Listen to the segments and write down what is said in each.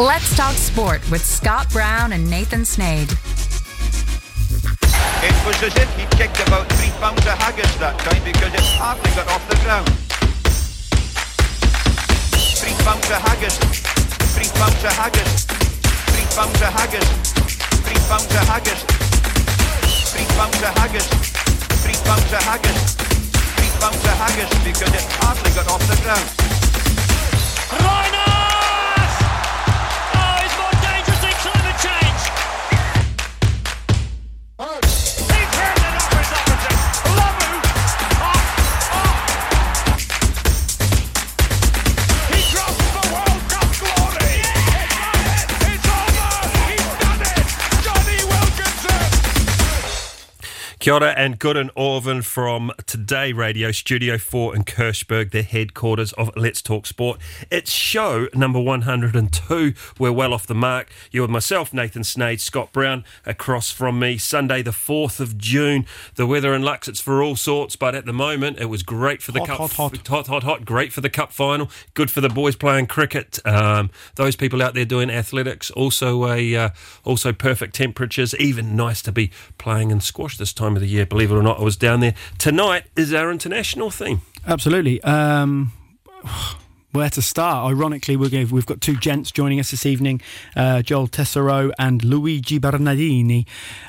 Let's talk sport with Scott Brown and Nathan Snade. It was as if he'd kicked about three pounds of haggis that time because it hardly got off the ground. Three pounds of haggis. Three pounds of haggis. Three pounds of haggis. Three pounds of haggis. Three pounds of haggis. Three pounds of haggis. Three pounds of haggis because it hardly got off the ground. Kia ora and good and Orvin from Today Radio Studio 4 in Kirchberg, the headquarters of Let's Talk Sport. It's show number 102. We're well off the mark. You're with myself, Nathan Snade, Scott Brown, across from me. Sunday, the 4th of June. The weather in Lux, it's for all sorts, but at the moment, it was great for the Hot, cup. hot, hot. hot, hot, hot. Great for the cup final. Good for the boys playing cricket. Um, those people out there doing athletics. Also, a uh, also perfect temperatures. Even nice to be playing in squash this time of the year. Believe it or not, I was down there tonight. Is our international theme? Absolutely. Um, where to start? Ironically, going, we've got two gents joining us this evening uh, Joel Tessaro and Luigi Bernardino,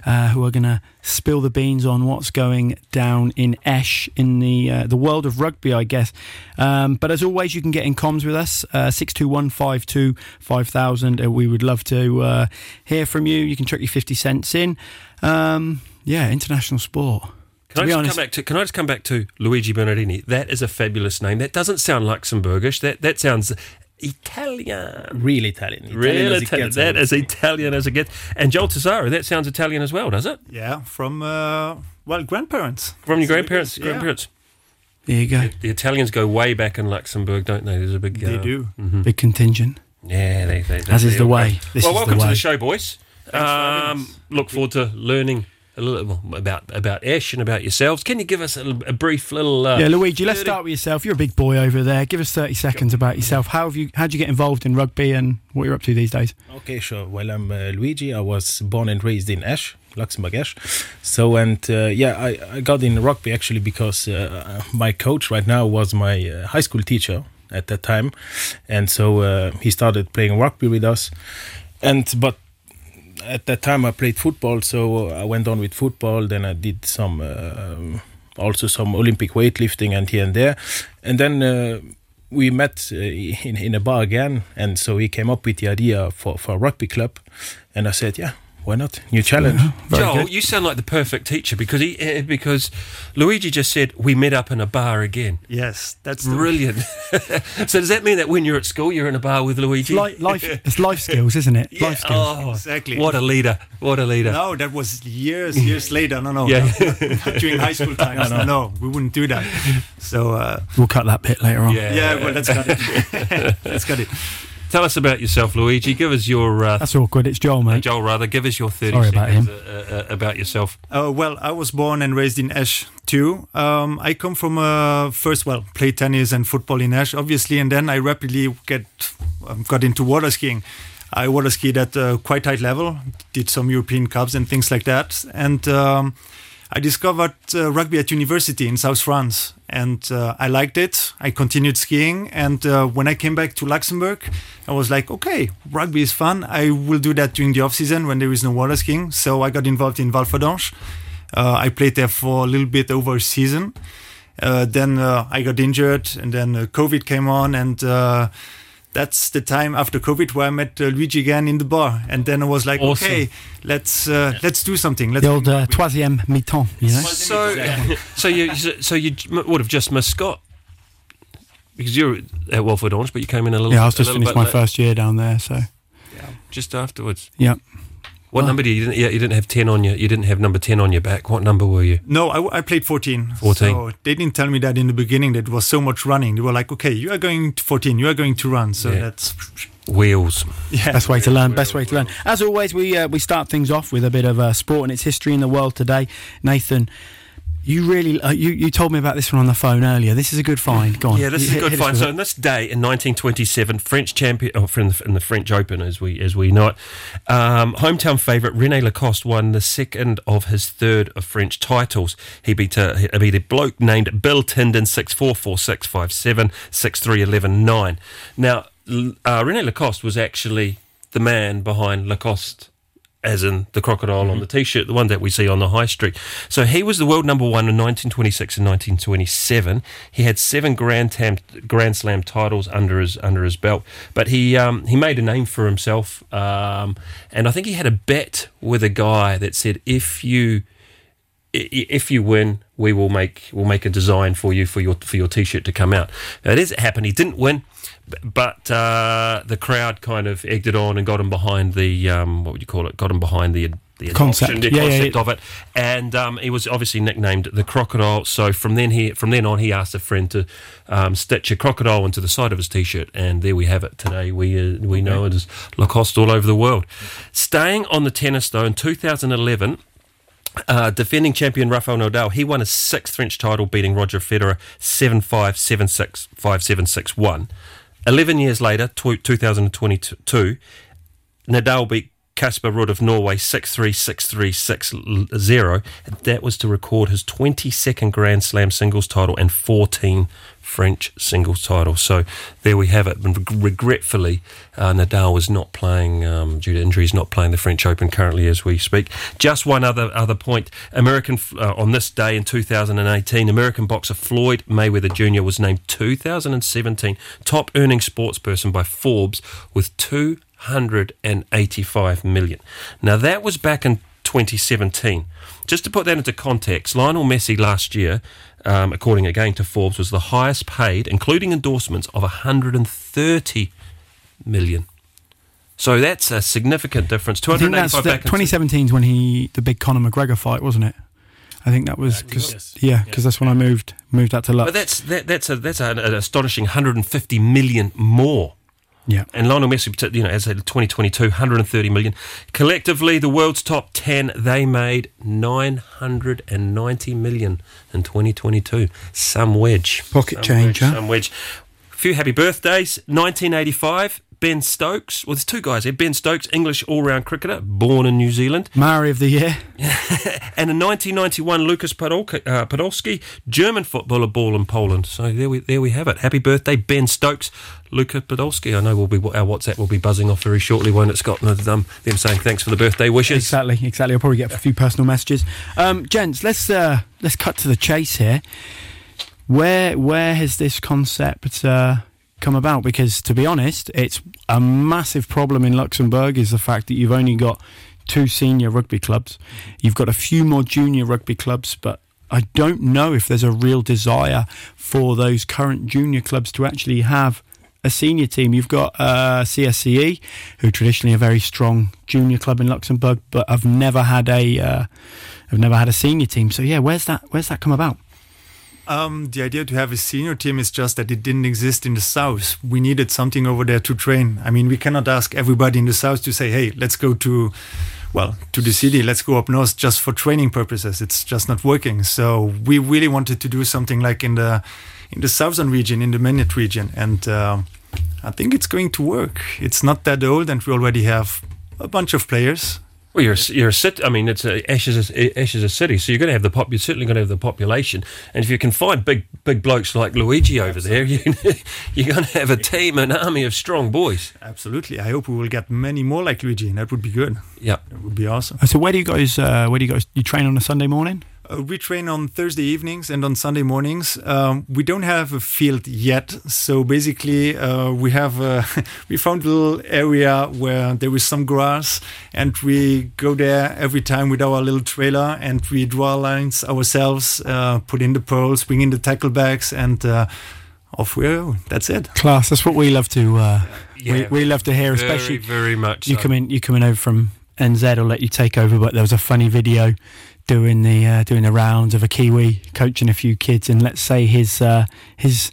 uh, who are going to spill the beans on what's going down in Esch in the uh, the world of rugby, I guess. Um, but as always, you can get in comms with us uh, six two one five two five thousand. Uh, we would love to uh, hear from you. You can chuck your fifty cents in. Um, yeah, international sport. Can I to be just honest, come back to? Can I just come back to Luigi Bernardino? That is a fabulous name. That doesn't sound Luxembourgish. That that sounds Italian. Real Italian. Italian Real Italian. gets, That I would is say. Italian as it gets. And Joel Tessaro, that sounds Italian as well, does it? Yeah, from uh, well, grandparents. From your grandparents. Yeah. Grandparents. there you go. The Italians go way back in Luxembourg, don't they? There's a big. They uh, do. Big contingent. Yeah, they, they, they As is the way. This well, welcome the to the show, boys. Um, look forward to learning a little about about Ash and about yourselves. Can you give us a, a brief little? Uh, Yeah, Luigi, let's start with yourself. You're a big boy over there. Give us 30 seconds about yourself. How have you how would you get involved in rugby and what you're up to these days? Okay, sure. Well, I'm uh, Luigi. I was born and raised in Esch, Luxembourg, Esch. So, and uh, yeah, I, I got in rugby actually because uh, my coach right now was my uh, high school teacher at that time, and so uh, he started playing rugby with us. And but at that time I played football, so I went on with football. Then I did some. Uh, also some Olympic weightlifting and here and there, and then uh, we met uh, in, in a bar again, and so he came up with the idea for, for a rugby club, and I said, yeah, why not? New challenge. Very Joel, good. you sound like the perfect teacher because he eh, because Luigi just said we met up in a bar again. Yes, that's the Brilliant. so does that mean that when you're at school, you're in a bar with Luigi? Li- life, it's life skills, isn't it? Yeah. Life skills. Oh, Exactly. What a leader! What a leader! No, that was years, years later. No, no, Yeah. not- not during high school times. no, no, we wouldn't do that. So, uh, We'll cut that bit later on. Yeah. yeah, well, let's cut it. let's cut it. Tell us about yourself, Luigi. Give us your uh, That's awkward. It's Joel, uh, mate. Joel, rather. Give us your thirty Sorry about seconds uh, uh, about yourself. Uh, well, I was born and raised in Esch too. Um, I come from uh, first, well, play tennis and football in Esch, obviously, and then I rapidly get um, got into water skiing. I water skied at a quite high level, did some European Cups and things like that, and um, I discovered uh, rugby at university in South France, and uh, I liked it. I continued skiing, and uh, when I came back to Luxembourg, I was like, okay, rugby is fun. I will do that during the off season when there is no water skiing. So I got involved in Walferdange. Uh, I played there for a little bit over a season. Uh, then uh, I got injured, and then uh, COVID came on, and that's the time after COVID where I met uh, Luigi again in the bar, and then I was like, Awesome. okay, let's uh, let's do something. Let's The old uh, troisième mi-temps, you know? So, so you so you would have just missed Scott because you're at Walferdange, but you came in a little. Yeah, I was just finished my late, first year down there, so Yeah, just afterwards. yeah. What Well- number do you? you didn't, yeah, you didn't have ten on your. You didn't have number ten on your back. What number were you? No, I, I played 14. 14. So they didn't tell me that in the beginning. That it was so much running. They were like, okay, you are going to 14. You are going to run. So Yeah. that's Wheels. yeah. Best way to learn. Best way to learn. As always, we uh, we start things off with a bit of uh, sport and its history in the world today. Nathan, You really, uh, you, you told me about this one on the phone earlier. This is a good find. Go on. Yeah, this is a good find. So, in this day in 1927, French champion, oh, in the, in the French Open, as we as we know it, um, hometown favourite Rene Lacoste won the second of his third of French titles. He beat a, he beat a bloke named Bill Tilden six four four six five seven six three eleven nine. Now, uh, Rene Lacoste was actually the man behind Lacoste as in the crocodile on the t-shirt, the one that we see on the high street. So he was the world number one in 1926 and 1927. He had seven Grand, Tam, Grand Slam titles under his under his belt, but he um, he made a name for himself. Um, and I think he had a bet with a guy that said, if you if you win, we will make we'll make a design for you for your for your t-shirt to come out. Now, it is happened. He didn't win, but uh, the crowd kind of egged it on and got him behind the um, what would you call it? Got him behind the the Concept. adoption, the Yeah, yeah, concept yeah. of it, and um, he was obviously nicknamed the crocodile. So from then he from then on, he asked a friend to um, stitch a crocodile into the side of his t-shirt, and there we have it. Today we uh, we know it as Lacoste all over the world. Staying on the tennis though, in 2011. Uh, defending champion Rafael Nadal, he won his sixth French title, beating Roger Federer 7 5, 7 6, 5 7, 6 1. 11 years later, tw 2022, Nadal beat Casper Ruud of Norway 6 3, 6 3, 6 0. That was to record his 22nd Grand Slam singles title and 14 French singles title. So there we have it. Regretfully, uh, Nadal is not playing um, due to injuries, not playing the French Open currently as we speak. Just one other other point: American uh, on this day in 2018, American boxer Floyd Mayweather Jr. was named 2017 top earning sports person by Forbes with 285 million. Now that was back in 2017. Just to put that into context, Lionel Messi last year, um, according again to Forbes, was the highest paid, including endorsements, of 130 million. So that's a significant difference. I think that's 285 that back in 2017 is when he the big Conor McGregor fight, wasn't it? I think that was because yes. yeah, because that's when I moved moved out to Lux. But that's that, that's a that's an, an astonishing 150 million more. Yeah, And Lionel Messi, you know, as I said, 2022, 130 million. Collectively, the world's top 10, they made 990 million in 2022. Some wedge. Pocket Some change, wedge? Some wedge. A few happy birthdays. 1985, Ben Stokes. Well, there's two guys here. Ben Stokes, English all-round cricketer, born in New Zealand. Maori of the year. And in 1991, Lukas Podolski, uh, Podolski, German footballer, ball in Poland. So there we there we have it. Happy birthday, Ben Stokes, Luka Podolski. I know we'll be our WhatsApp will be buzzing off very shortly when it's got um, them saying thanks for the birthday wishes. Exactly, exactly. I'll probably get a few personal messages. Um, gents, let's uh, let's cut to the chase here. Where where has this concept uh, come about? Because to be honest, it's a massive problem in Luxembourg. Is the fact that you've only got two senior rugby clubs. You've got a few more junior rugby clubs, but I don't know if there's a real desire for those current junior clubs to actually have a senior team. You've got uh, CSCE, who traditionally a very strong junior club in Luxembourg, but have never had a uh, have never had a senior team. So yeah, where's that where's that come about? Um, the idea to have a senior team is just that it didn't exist in the south. We needed something over there to train. I mean, we cannot ask everybody in the south to say, "Hey, let's go to, well, to the city. Let's go up north just for training purposes." It's just not working. So we really wanted to do something like in the in the southern region, in the Minett region, and uh, I think it's going to work. It's not that old, and we already have a bunch of players. Well, you're a, you're a city. I mean, it's a, Ash is a, Ash is a city, so you're going to have the pop. You're certainly going to have the population, and if you can find big big blokes like Luigi over there, you, you're going to have a team, an army of strong boys. Absolutely. I hope we will get many more like Luigi. and That would be good. Yeah. it would be awesome. So where do you guys uh, where do you guys you train on a Sunday morning? We train on Thursday evenings and on Sunday mornings. Um, we don't have a field yet, so basically uh, we have uh, we found a little area where there is some grass, and we go there every time with our little trailer, and we draw lines ourselves, uh, put in the poles, bring in the tackle bags, and uh, off we go. That's it. Class. That's what we love to uh, Yeah, we, we love to hear, Very, especially very much. you so. come in you coming over from NZ I'll let you take over but there was a funny video doing the uh, doing the rounds of a Kiwi coaching a few kids and let's say his uh, his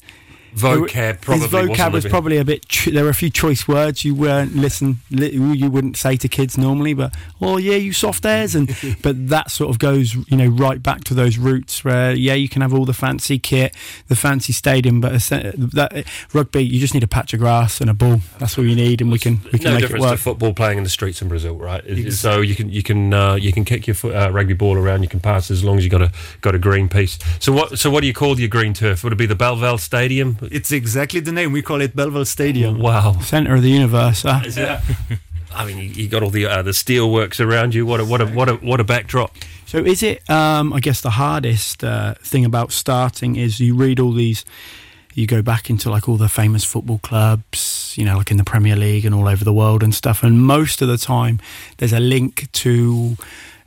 vocab probably his vocab was a probably a bit. There were a few choice words you weren't listen. Li- you wouldn't say to kids normally, but oh yeah, you soft airs, and but that sort of goes you know right back to those roots where yeah you can have all the fancy kit, the fancy stadium, but es- that rugby you just need a patch of grass and a ball. That's all you need, and we can we can no make it difference to work. football playing in the streets in Brazil, right? It- So you can you can uh, you can kick your foot, uh, rugby ball around, you can pass as long as you got a got a green piece. So what so what do you call your green turf? Would it be the Belval Stadium? It's exactly the name. We call it Belval Stadium. Wow. Center of the universe. huh? Is it? I mean, you, you got all the uh, the steel works around you. What a what a what a what a backdrop. So is it? Um, I guess the hardest uh, thing about starting is you read all these. You go back into like all the famous football clubs, you know, like in the Premier League and all over the world and stuff. And most of the time, there's a link to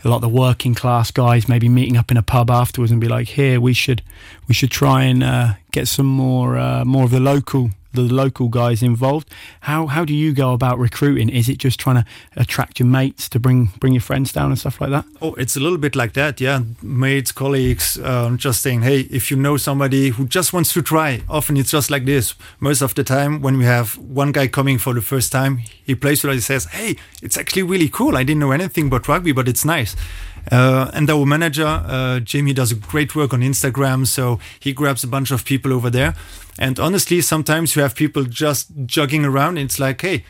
a lot of the working class guys maybe meeting up in a pub afterwards and be like, "Here, we should, we should try and uh, get some more, uh, more of the local." The local guys involved. How how do you go about recruiting? Is it just trying to attract your mates to bring bring your friends down and stuff like that? Oh, it's a little bit like that, yeah. Mates, colleagues, um, just saying, hey, if you know somebody who just wants to try, often it's just like this. Most of the time, when we have one guy coming for the first time, he plays with us, he says, hey, it's actually really cool. I didn't know anything about rugby, but it's nice. Uh, and our manager, uh, Jamie, does a great work on Instagram. So he grabs a bunch of people over there. And honestly, sometimes you have people just jogging around. And it's like, hey,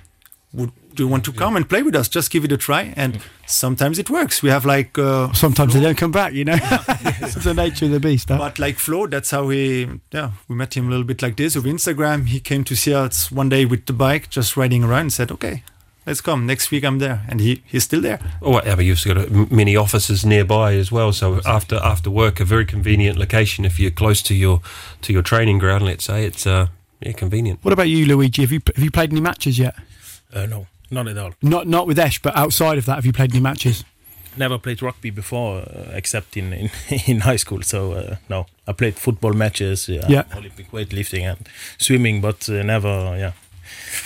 would, do you want to come and play with us? Just give it a try. And sometimes it works. We have like. Uh, Sometimes they don't come back, you know. it's the nature of the beast. Huh? but like Flo, that's how we, yeah, we met him a little bit like this over Instagram. He came to see us one day with the bike, just riding around, and said, "Okay, let's come next week. I'm there," and he he's still there. Oh, whatever. You've got a, many offices nearby as well. So after after work, a very convenient location if you're close to your to your training ground. Let's say it's uh, yeah, convenient. What about you, Luigi? Have you have you played any matches yet? Uh, no, not at all. Not not with Esch, but outside of that, have you played any matches? Never played rugby before, uh, except in, in in high school. So uh, no, I played football matches, uh, Yeah. Olympic weightlifting and swimming, but uh, never, yeah.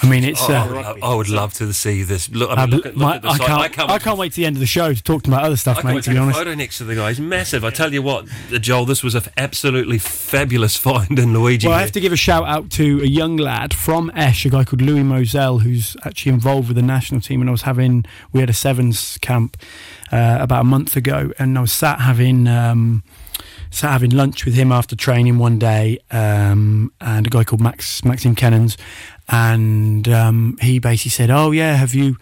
I mean, it's. Oh, I, Uh, would, love- I would love to see this. Look, I, I, mean, look, at, look my- at the I can't. I can't, I can't wait to the end of the show to talk about other stuff, I mate. To to be honest. photo next to the guy. He's massive. I tell you what, Joel, this was an absolutely fabulous find in Luigi. Well, I have to give a shout out to a young lad from Esch, a guy called Louis Moselle, who's actually involved with the national team. And I was having, we had a sevens camp uh, about a month ago, and I was sat having. Um, Sat having lunch with him after training one day, um, and a guy called Max Maxim Kennons, and um, he basically said, "Oh yeah, have you?"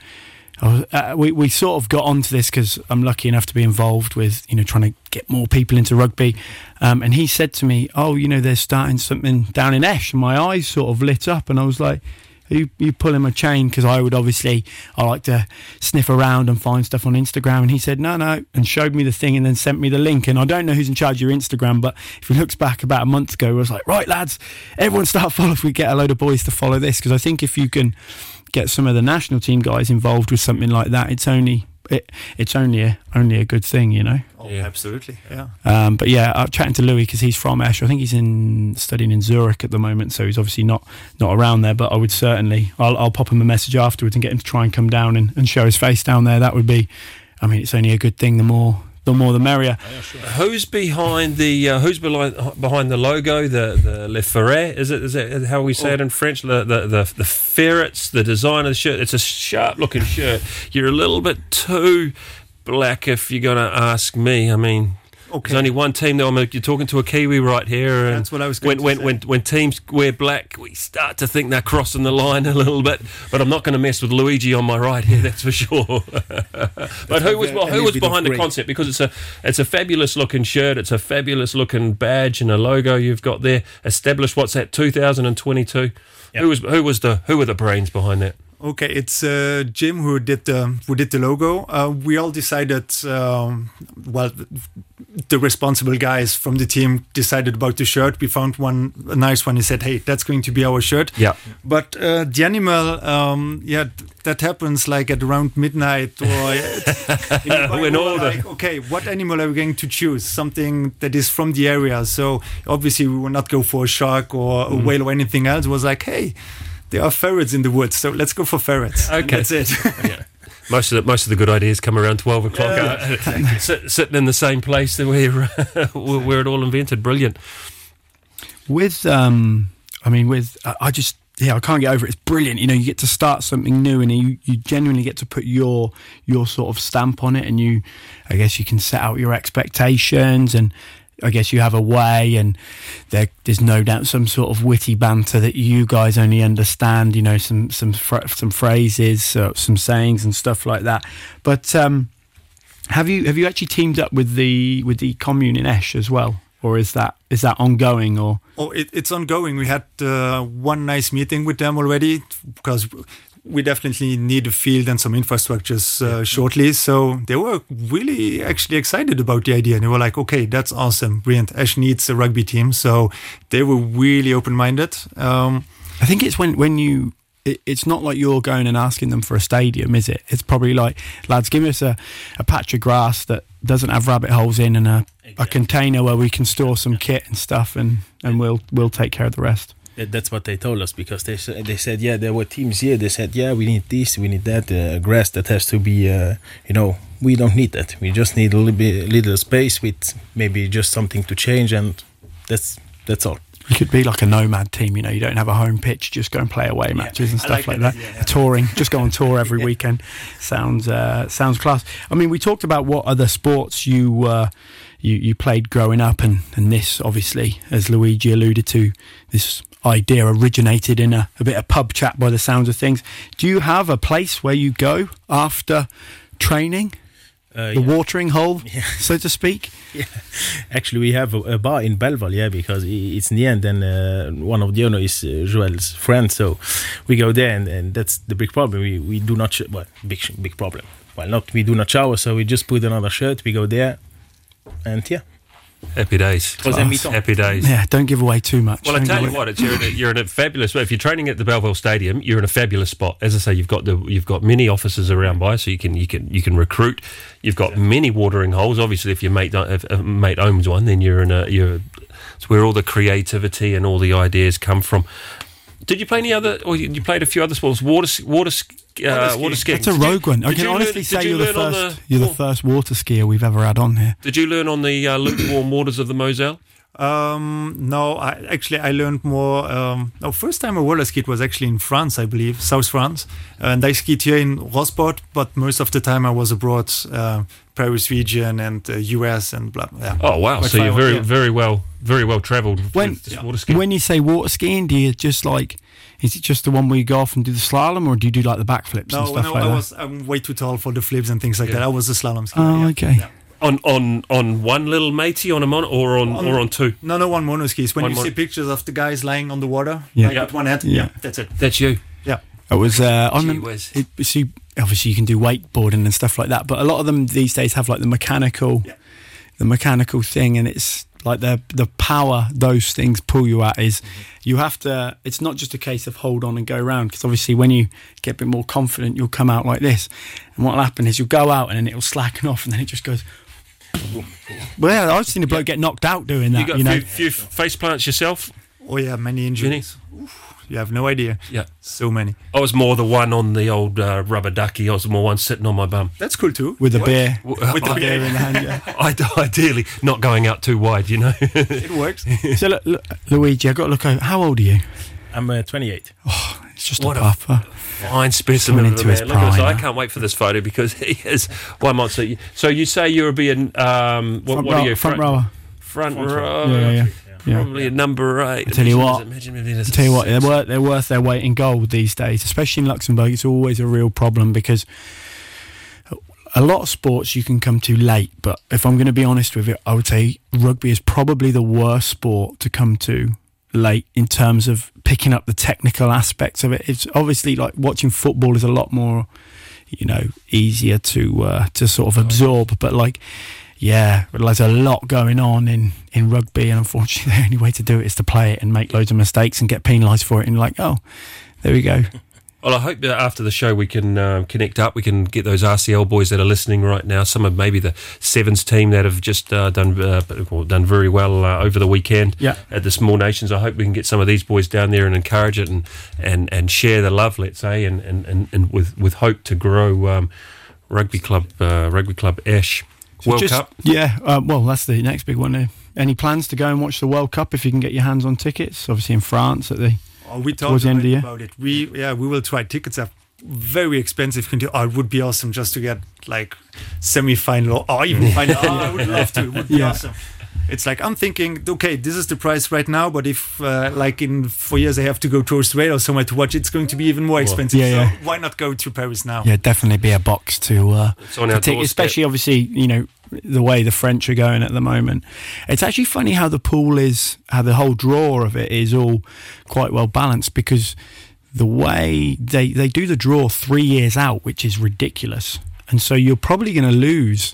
Uh, we we sort of got onto this because I'm lucky enough to be involved with you know trying to get more people into rugby, um, and he said to me, "Oh, you know, they're starting something down in Esch," and my eyes sort of lit up, and I was like. Are you, pull him a chain because I would obviously I like to sniff around and find stuff on Instagram. And he said no no and showed me the thing and then sent me the link. And I don't know who's in charge of your Instagram but if he looks back about a month ago I was like right lads everyone start following if we get a load of boys to follow this. Because I think if you can get some of the national team guys involved with something like that it's only it, it's only a only a good thing you know Oh, Yeah. absolutely, yeah. um, but yeah, I'm chatting to Louis because he's from Esch. I think he's in studying in Zurich at the moment, so he's obviously not not around there. But I would certainly, I'll, I'll pop him a message afterwards and get him to try and come down and, and show his face down there. That would be, I mean, it's only a good thing. The more the more the merrier. Who's behind the uh, Who's behind behind the logo? The the Le Ferret is it? Is it how we say it in French? The the the, the ferrets, the design of the shirt. It's a sharp looking shirt. You're a little bit too black if you're going to ask me. I mean. Okay. There's only one team though. I mean, you're talking to a Kiwi right here, and That's what I was when to when, say. when when teams wear black, we start to think they're crossing the line a little bit. But I'm not going to mess with Luigi on my right here, that's for sure. but who was a who was little bit of behind the concept? Because it's a it's a fabulous looking shirt, it's a fabulous looking badge and a logo you've got there. Established what's that? 2022. Who was who was the who were the brains behind that? Okay, it's uh, Jim who did the who did the logo. Uh, we all decided, um, well, the responsible guys from the team decided about the shirt. We found one a nice one. He said, "Hey, that's going to be our shirt." Yeah. But uh, the animal, um, yeah, that happens like at around midnight or When like, okay, what animal are we going to choose? Something that is from the area. So obviously we will not go for a shark or Mm. a whale or anything else. It was like, hey, there are ferrets in the woods, so let's go for ferrets. Okay. that's it. Most of the most of the good ideas come around twelve o'clock. Uh, sit, sitting in the same place that we're we're it all invented. Brilliant. With um, I mean, with I I just yeah, I can't get over it. It's brilliant. You know, you get to start something new, and you you genuinely get to put your your sort of stamp on it, and you, I guess, you can set out your expectations, and I guess you have a way, and there, there's no doubt some sort of witty banter that you guys only understand. You know, some some some phrases, uh, some sayings, and stuff like that. But um, have you have you actually teamed up with the with the commune in Esch as well, or is that is that ongoing or? Oh, it, it's ongoing. We had uh, one nice meeting with them already because we definitely need a field and some infrastructures uh, shortly. So they were really actually excited about the idea. And they were like, okay, that's awesome. Brilliant. Ash needs a rugby team. So they were really open minded. Um, I think it's when when you. It, it's not like you're going and asking them for a stadium, is it? It's probably like, lads, give us a, a patch of grass that doesn't have rabbit holes in and a, a container where we can store some kit and stuff, and, and we'll we'll take care of the rest. That- That's what they told us because they said they said yeah there were teams here they said yeah we need this we need that uh, grass that has to be uh, you know we don't need that we just need a little bit little space with maybe just something to change and that's that's all You could be like a nomad team, you know. You don't have a home pitch, just go and play away matches and I stuff like like, that idea, yeah. Touring, just go on tour every weekend. Sounds uh, sounds class. I mean, we talked about what other sports you uh, you you played growing up, and and this obviously, as Luigi alluded to, this idea originated in a, a bit of pub chat by the sounds of things. Do you have a place where you go after training? uh, The yeah. watering hole, so to speak. Yeah, actually we have a, a bar in Belval yeah because it's near and then uh, one of the owner is uh, Joel's friend so we go there and, and that's the big problem we, we do not sh- well big big problem well not we do not shower so we just put another shirt we go there and yeah Happy days. was. Happy days. Yeah, don't give away too much. Well, I Don't tell you away- what, it's, you're, in a, you're in a fabulous. If you're training at the Belval Stadium, you're in a fabulous spot. As I say, you've got the you've got many offices around by, so you can you can you can recruit. You've got many watering holes. Obviously, if your mate don't- if a mate owns one, then you're in a you're. It's where all the creativity and all the ideas come from. Did you play any other? Or you played a few other sports? Water water uh, water skiing. That's a rogue one. I can you learn- honestly say you you're the first. you're the first water skier we've ever had on here. Did you learn on the uh, lukewarm waters of the Moselle? Um, no, I, actually, I learned more. Um, no, first time I roller skied was actually in France, I believe, South France, and I skied here in Rosport. But most of the time, I was abroad, uh, Paris region and uh, US and blah. Yeah. Oh wow! Quite so you're very yeah. very well very well travelled When with this water skiing. when you say water skiing, do you just like? Is it just the one where you go off and do the slalom, or do you do like the backflips and No, stuff no, like I that? was I'm way too tall for the flips and things like Yeah. that. I was a slalom skier. oh, yeah. okay. Yeah. on on on one little matey on a mon or on, On- or on two. No, no, one mono skis. When One you mono- see pictures of the guys lying on the water, Yeah. like Yeah. with one hand, Yeah. yeah, that's it. That's you. Yeah. It was uh, on Gee the. It, see, obviously you can do wakeboarding and stuff like that, but a lot of them these days have like the mechanical, Yeah. the mechanical thing, and it's like the the power those things pull you at is you have to. It's not just a case of hold on and go around because obviously when you get a bit more confident, you'll come out like this, and what'll happen is you'll go out and then it'll slacken off, and then it just goes. Well, yeah, I've seen a bloke get knocked out doing that. You got You, a know, few, few face plants yourself. Oh yeah, many injuries. Oof, you have no idea. Yeah. So many. I was more the one on the old uh, rubber ducky. I was more one sitting on my bum. That's cool too. with a beer, With with a beer in the hand. Yeah. I, ideally not going out too wide, you know. It works. So, look, look, Luigi, I have got to look over. How old are you? I'm uh, 28 It's just What a a- puffer. Fine specimen Coming of into his man. Look at this. prime, I can't wait for this photo because he is one monster. So you say you're being um, what, Front, what row, are you? front rower. Front, Front row. row. Yeah, yeah, yeah. Probably a number eight. tell you what. Imagine if it is I tell you what, they're worth, they're worth their weight in gold these days, especially in Luxembourg. It's always a real problem because a lot of sports you can come to late. But if I'm going to be honest with you, I would say rugby is probably the worst sport to come to late in terms of picking up the technical aspects of it. It's obviously like watching football is a lot more, you know, easier to uh, to sort of absorb. But like, yeah, there's a lot going on in in rugby, and unfortunately, the only way to do it is to play it and make loads of mistakes and get penalised for it. And like, oh, there we go. Well, I hope that after the show we can uh, connect up. We can get those RCL boys that are listening right now. Some of maybe the sevens team that have just uh, done uh, well, done very well uh, over the weekend Yeah. at the Small Nations. I hope we can get some of these boys down there and encourage it and and, and share the love, let's say, and and, and, and with with hope to grow um, rugby club uh, rugby club Ash World Just- Cup. Yeah, uh, well, that's the next big one. Uh, any plans to go and watch the World Cup if you can get your hands on tickets? Obviously in France at the. Oh, we talked Towards the end of the already year? about it. We yeah, we will try. Tickets are very expensive. Can do- Oh, it would be awesome just to get like semi-final or even final. Oh, I would love to. It would be Yeah. awesome. It's like I'm thinking, okay, this is the price right now, but if uh, like in four years I have to go to Australia or somewhere to watch, it's going to be even more expensive. Yeah, so yeah. why not go to Paris now? Yeah, definitely be a box to. Uh, to our tick- doorstep. especially obviously you know the way the French are going at the moment. It's actually funny how the pool is, how the whole draw of it is all quite well balanced because the way they they do the draw three years out, which is ridiculous, and so you're probably going to lose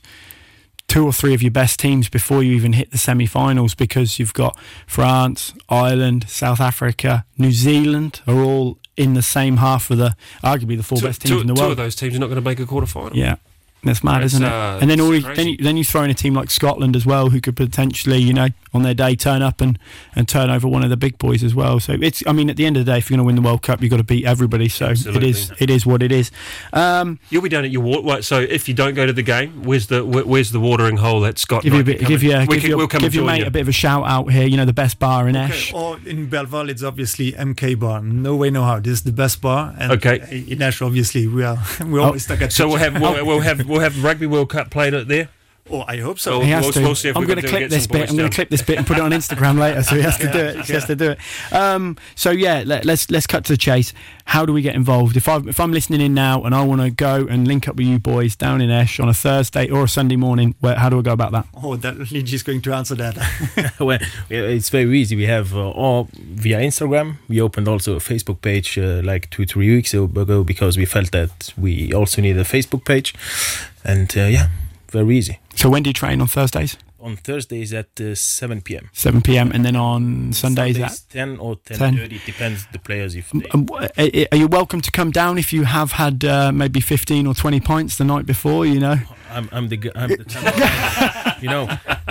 two or three of your best teams before you even hit the semi-finals because you've got France, Ireland, South Africa, New Zealand are all in the same half of the arguably the four Two, best teams two- in the world. two of those teams are not going to make a quarter final. Yeah. That's mad, That's, isn't it? uh, and then all you, then you, then you throw in a team like Scotland as well, who could potentially, you know, on their day turn up and, and turn over one of the big boys as well. So it's, I mean, at the end of the day, if you're going to win the World Cup, you've got to beat everybody. So Absolutely. it is, it is what it is. Um, You'll be down at your water. So if you don't go to the game, where's the where, where's the watering hole that Scott? give you a bit, give you, coming? We give, can- your, we'll come give your mate you. a bit of a shout out here. You know, the best bar in Esch. Okay, or in Belval, it's obviously MK Bar. No way, no how. This is the best bar. And Okay. in Ash, obviously, we are we always stuck at. So we'll have Oh. we'll, we'll have we'll have Rugby World Cup played at there. Oh, I hope so. He has We'll- to. we'll I'm going to to clip this bit. I'm going to clip this bit and put it on Instagram later. So he has to do it. He has to do it. Um, so yeah, let, let's let's cut to the chase. How do we get involved? If I if I'm listening in now and I want to go and link up with you boys down in Esch on a Thursday or a Sunday morning, where how do I go about that? Oh, that Luigi is going to answer that. well, it's very easy. We have uh, all via Instagram. We opened also a Facebook page uh, like two, three weeks ago because we felt that we also need a Facebook page. And uh, yeah, very easy. So when do you train on Thursdays? On Thursdays at uh, 7 p.m. 7 p.m. and then on Sundays, Sundays, at 10 or 10. 10.30. It depends the players if they... Um, are you welcome to come down if you have had uh, maybe 15 or 20 pints the night before? You know, I'm, I'm the I'm the type of guy, you know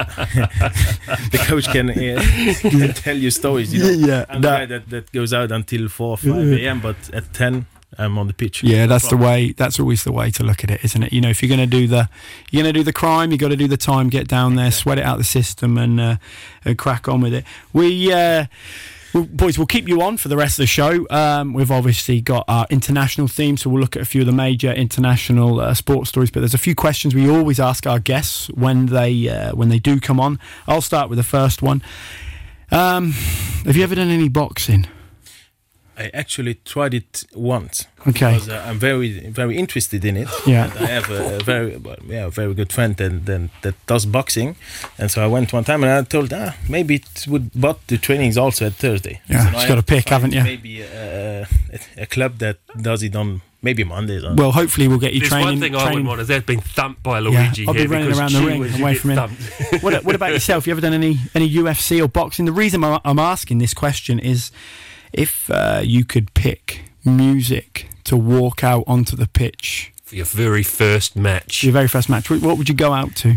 the coach can, uh, can tell you stories you know Yeah, I'm the that- guy that, that goes out until 4 or 5 a.m. but at 10 I'm on the pitch Yeah, that's the way. That's always the way to look at it, isn't it? You know, if you're going to do the, you're going to do the crime, you got to do the time. Get down there, sweat it out the system, and, uh, and crack on with it. We. Uh, well, boys, we'll keep you on for the rest of the show. Um, we've obviously got our international theme, so we'll look at a few of the major international uh, sports stories. But there's a few questions we always ask our guests when they uh, when they do come on. I'll start with the first one. Um, have you ever done any boxing? I actually tried it once Okay. because uh, I'm very very interested in it. Yeah. And I have a, a very well, yeah a very good friend and then that does boxing, and so I went one time and I told ah maybe it would but the training is also at Thursday. Yeah, So it's now gotta have pick, haven't you? Maybe a, a, a club that does it on maybe Mondays. Or Well, hopefully we'll get you There's training. one thing I training- wouldn't want is that being thumped by Yeah, Luigi I'll be here running because around the gee ring whiz, you away get from him. thumped. what, what about yourself? You ever done any any UFC or boxing? The reason I'm, I'm asking this question is if uh, you could pick music to walk out onto the pitch For your very first match. your very first match, what what would you go out to?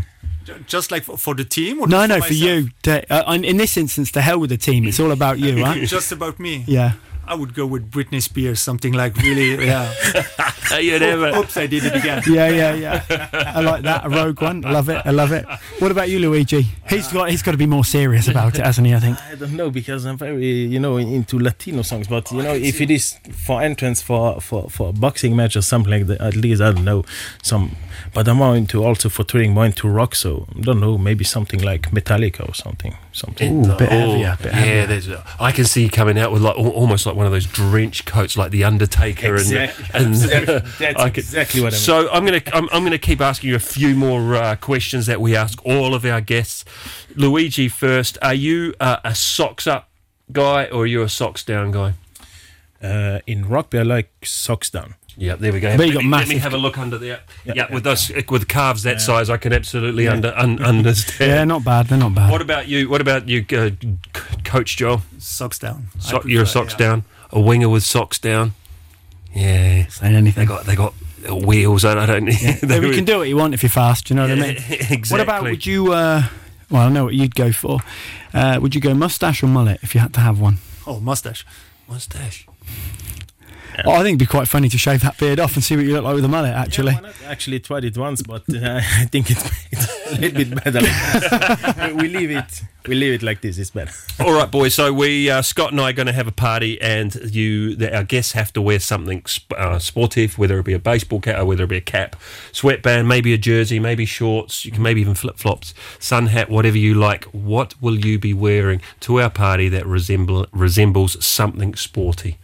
Just like for, for the team? Or No, no, for myself? you. To, uh, in in this instance, to hell with the team. It's all about you, right? Just about me. Yeah. I would go with Britney Spears, something like really, yeah. Uh, you oh, never. Oops, I did it again. Yeah, yeah, yeah. I like that. A rogue one. I love it. I love it. What about you, Luigi? He's got he's got to be more serious about it, hasn't he? I think. I don't know because I'm very, you know, into Latino songs. But you know, if it is for entrance for for for a boxing match or something like that, at least I don't know some. But I'm more into also for touring, more into rock. So I don't know, maybe something like Metallica or something, something. Ooh, bit Oh, heavier. Bit yeah, heavier. there's. A, I can see you coming out with like almost like one of those drench coats, like the Undertaker, Exactly. and and That's I could- exactly what I mean. So I'm gonna I'm, I'm gonna keep asking you a few more uh, questions that we ask all of our guests. Luigi, first, are you uh, a socks up guy or are you a socks down guy? Uh, in rugby, I like socks down. Yeah, there we go. But you let, got me, let me have a look under there. Yeah, Yeah. with those with calves that size, I can absolutely under un, understand. Yeah, not bad. They're not bad. What about you? What about you, uh, Coach Joe? Socks down. I So, you're a socks yeah. down, a winger with socks down. Yeah, Saying anything? they got they got wheels. I don't. Yeah, we can do what you want if you're fast. You know what I mean? exactly. What about would you? Uh, well, I know what you'd go for. Uh, would you go mustache or mullet if you had to have one? Oh, mustache. mustache? Oh, I think it'd be quite funny to shave that beard off and see what you look like with a mullet. Actually, Yeah. I actually tried it once, but uh, I think it a little bit better. we, we leave it. We leave it like this. It's better. All right, boys. So we uh, Scott and I are going to have a party, and you, the, our guests, have to wear something sp- uh, sportive, whether it be a baseball cap, or whether it be a cap, sweatband, maybe a jersey, maybe shorts. You can maybe even flip flops, sun hat, whatever you like. What will you be wearing to our party that resemble resembles something sporty?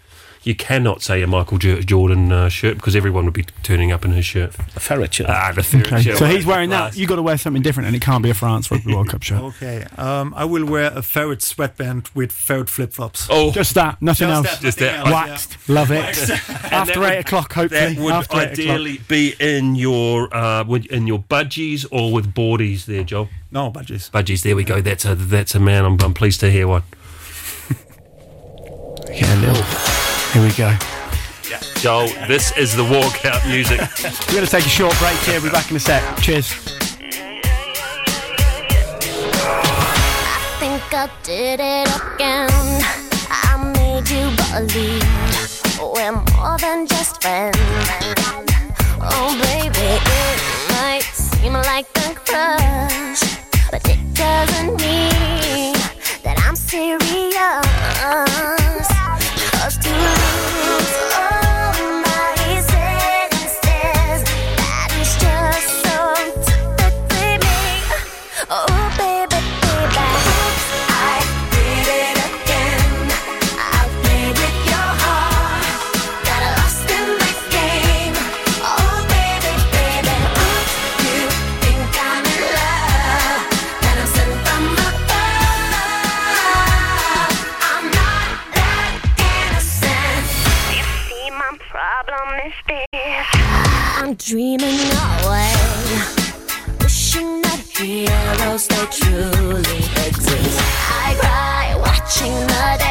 You cannot say a Michael Jordan uh, shirt because everyone would be turning up in his shirt. A ferret shirt. Ah, the ferret Okay. shirt, So he's wearing that. You've got to wear something different, and it can't be a France Rugby World Cup shirt. Okay, um, I will wear a ferret sweatband with ferret flip flops. Oh, Just that, nothing Just else. that, Just that. else, Waxed, love it. And After eight would- o'clock, hopefully. That would After ideally be in your uh, in your budgies or with boardies there, Joel. No budgies. Budgies, there we go. That's a that's a man. I'm, I'm pleased to hear one. Yeah, a little. Here we go. Joel, this is the walkout music. We're going to take a short break here. We'll be back in a sec. Cheers. think I did it again. I made you believe we're more than just friends. Oh, baby, it might seem like a crush, but it doesn't mean that I'm serious. Dreaming away wishing that heroes they truly exist. I cry watching the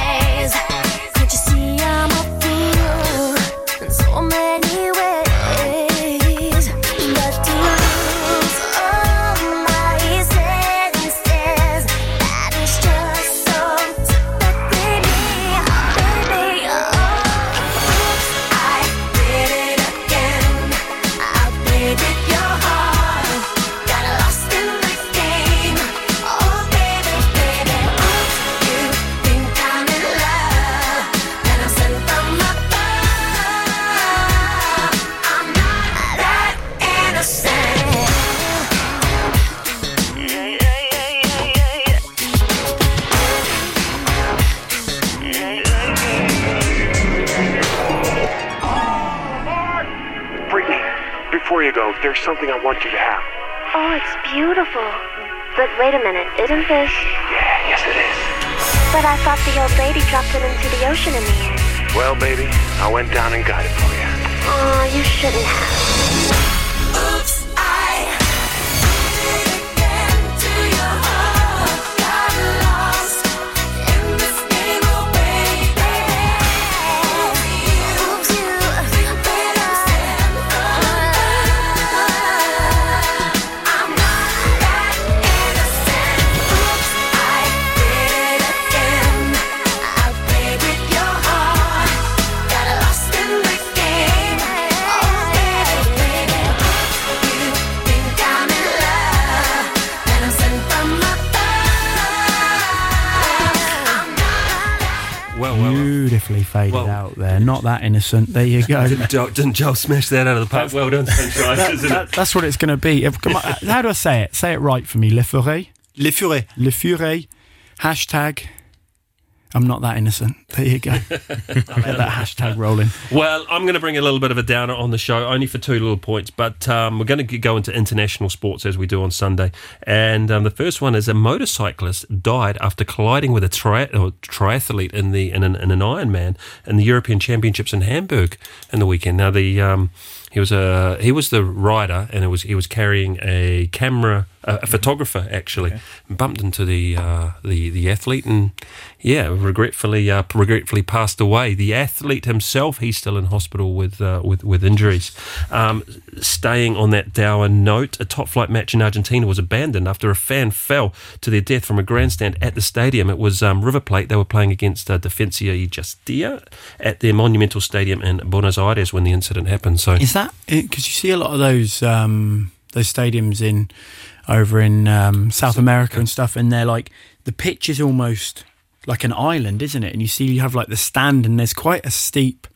wait a minute, isn't this? Yeah, yes it is. But I thought the old lady dropped it into the ocean in the end. Well, baby, I went down and got it for you. Oh, you shouldn't have. Not that innocent. There you go. Joel, didn't Joel smash that out of the park? Well done, Sunshine, isn't That- it? that's what it's going to be. If- come on, how do I say it? Say it right for me. Le Furet. Les furets. Le Furet. Hashtag. I'm not that innocent. There you go. Get that hashtag rolling. Well, I'm going to bring a little bit of a downer on the show, only for two little points. But um, we're going to go into international sports as we do on Sunday. And um, the first one is a motorcyclist died after colliding with a tri- triathlete in the in an, in an Ironman in the European Championships in Hamburg in the weekend. Now the um, he was a he was the rider, and it was he was carrying a camera, a, a photographer actually, bumped into the uh, the the athlete, and yeah, regretfully uh, regretfully passed away. The athlete himself, he's still in hospital with uh, with with injuries. Um, staying on that dour note, a top flight match in Argentina was abandoned after a fan fell to their death from a grandstand at the stadium. It was um, River Plate. They were playing against uh, Defensa y Justicia at their monumental stadium in Buenos Aires when the incident happened. So Is that because you see a lot of those um, those stadiums in over in um, South America and stuff, and they're like the pitch is almost like an island, isn't it? And you see you have like the stand, and there's quite a steep.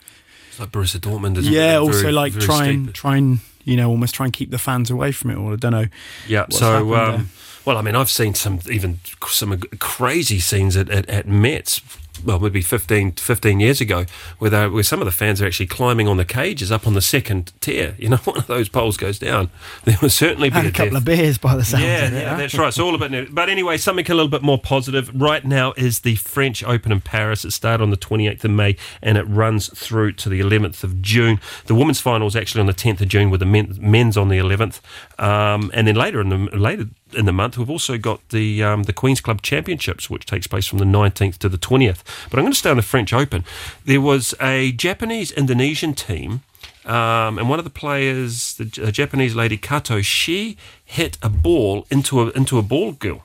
It's like Borussia Dortmund. Isn't Yeah, it? also Very- like very try steep. and try and you know almost try and keep the fans away from it. Or I don't know. Yeah. so, um, well, I mean, I've seen some even some crazy scenes at, at, at Metz. Well, maybe 15, 15 years ago, where, they, where some of the fans are actually climbing on the cages up on the second tier. You know, one of those poles goes down. There will certainly Had a couple death. of beers by the sound Yeah, yeah, that's right. It's all about it. But anyway, something a little bit more positive. Right now is the French Open in Paris. It started on the 28th of May and it runs through to the 11th of June. The women's final is actually on the 10th of June with the men, men's on the 11th. Um, and then later in the later in the month, we've also got the um, the Queens Club Championships, which takes place from the 19th to the 20th. But I'm going to stay on the French Open. There was a Japanese Indonesian team. Um, and one of the players, the Japanese lady Kato, she hit a ball into a into a ball girl.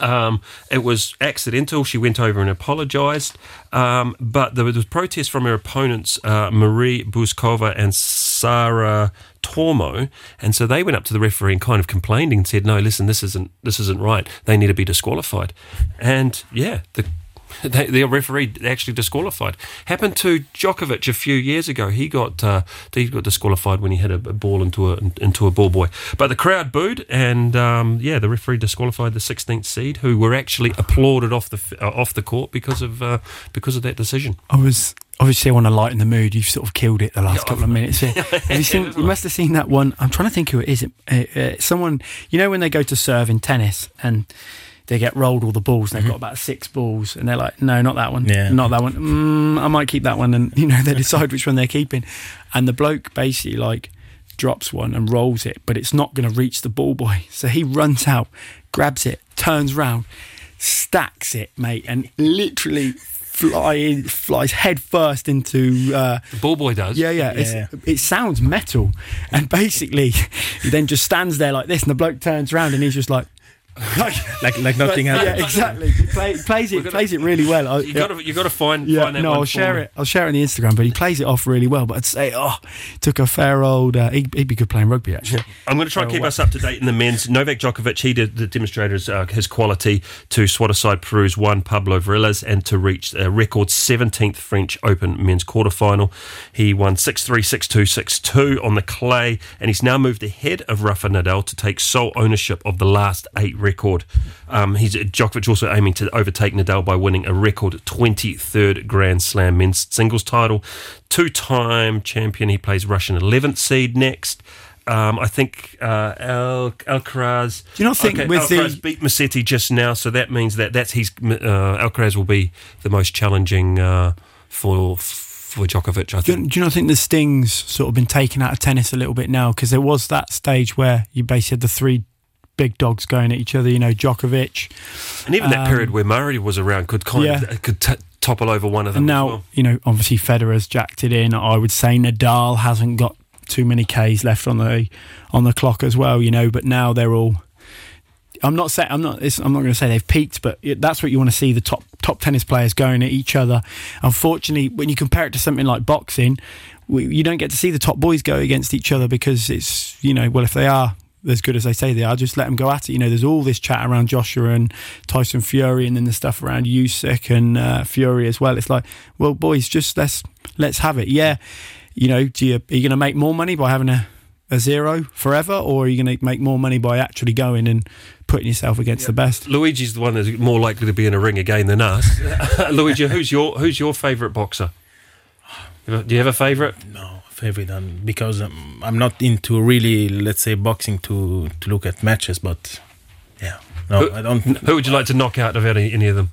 Um, it was accidental. She went over and apologised, um, but there was protest from her opponents, uh, Marie Bouzková and Sarah Tormo, and so they went up to the referee and kind of complained and said, "No, listen, this isn't this isn't right. They need to be disqualified." And yeah, the they, the referee actually disqualified. Happened to Djokovic a few years ago. He got uh, he got disqualified when he hit a, a ball into a into a ball boy. But the crowd booed, and um, yeah, the referee disqualified the 16th seed, who were actually applauded off the uh, off the court because of uh, because of that decision. I was obviously I want to lighten the mood. You've sort of killed it the last Yeah, couple of minutes. Here. Have you, seen, you must have seen that one. I'm trying to think who it is. It, uh, uh, someone you know when they go to serve in tennis and they get rolled all the balls. and They've got about six balls, and they're like, "No, not that one. Yeah. Not that one. Mm, I might keep that one." And you know they decide which one they're keeping. And the bloke basically like drops one and rolls it, but it's not going to reach the ball boy. So he runs out, grabs it, turns round, stacks it, mate, and literally fly flies head first into uh, The ball boy does. yeah yeah, Yeah. It's, it sounds metal and basically he then just stands there like this and the bloke turns around and he's just like like like nothing yeah happened. exactly he play, plays it plays it really well I- You got to you got to find yeah, find that no, one I'll share it. I'll share it on the Instagram. But he plays it off really well. But I'd say, oh, took a fair old. Uh, he'd, he'd be good playing rugby actually. I'm going to try and keep what- us up to date in the men's. Novak Djokovic, he did, the demonstrated his, uh, his quality to swat aside Peru's Juan Pablo Varillas and to reach a record 17th French Open men's quarterfinal. He won 6-3, 6-2, 6-2 on the clay, and he's now moved ahead of Rafa Nadal to take sole ownership of the last eight record. Um, he's Djokovic also aiming to overtake Nadal by winning a record 23rd Grand Slam men's singles title. Two-time champion. He plays Russian 11th seed next. Um, I think uh, Al Alcaraz. Do you not think with Alcaraz the- beat Musetti just now? So that means that that's his uh, Alcaraz will be the most challenging uh, for for Djokovic. I Do you, think. do you not think the sting's sort of been taken out of tennis a little bit now? Because there was that stage where you basically had the three big dogs going at each other. You know, Djokovic, And even that um, period where Murray was around could kind yeah. of could t- topple over one of them. and now well. you know obviously Federer's jacked it in. I would say Nadal hasn't got too many Ks left on the on the clock as well. You know, but now they're all. I'm not saying I'm not. It's, I'm not going to say they've peaked, but it, that's what you want to see the top top tennis players going at each other. Unfortunately, when you compare it to something like boxing, we, you don't get to see the top boys go against each other because it's you know well if they are as good as they say they are, just let them go at it. You know, there's all this chat around Joshua and Tyson Fury, and then the stuff around Usyk and uh, Fury as well. It's like, well, boys, just let's let's have it. Yeah, you know, do you, are you going to make more money by having a a zero forever, or are you going to make more money by actually going and putting yourself against the best? Luigi's the one that's more likely to be in a ring again than us. Luigi, who's your who's your favourite boxer? Do you have a favourite? No favorite, um, because um, I'm not into really, let's say, boxing to to look at matches. But yeah, no, Who- I don't. Who would you like to knock out of any, any of them?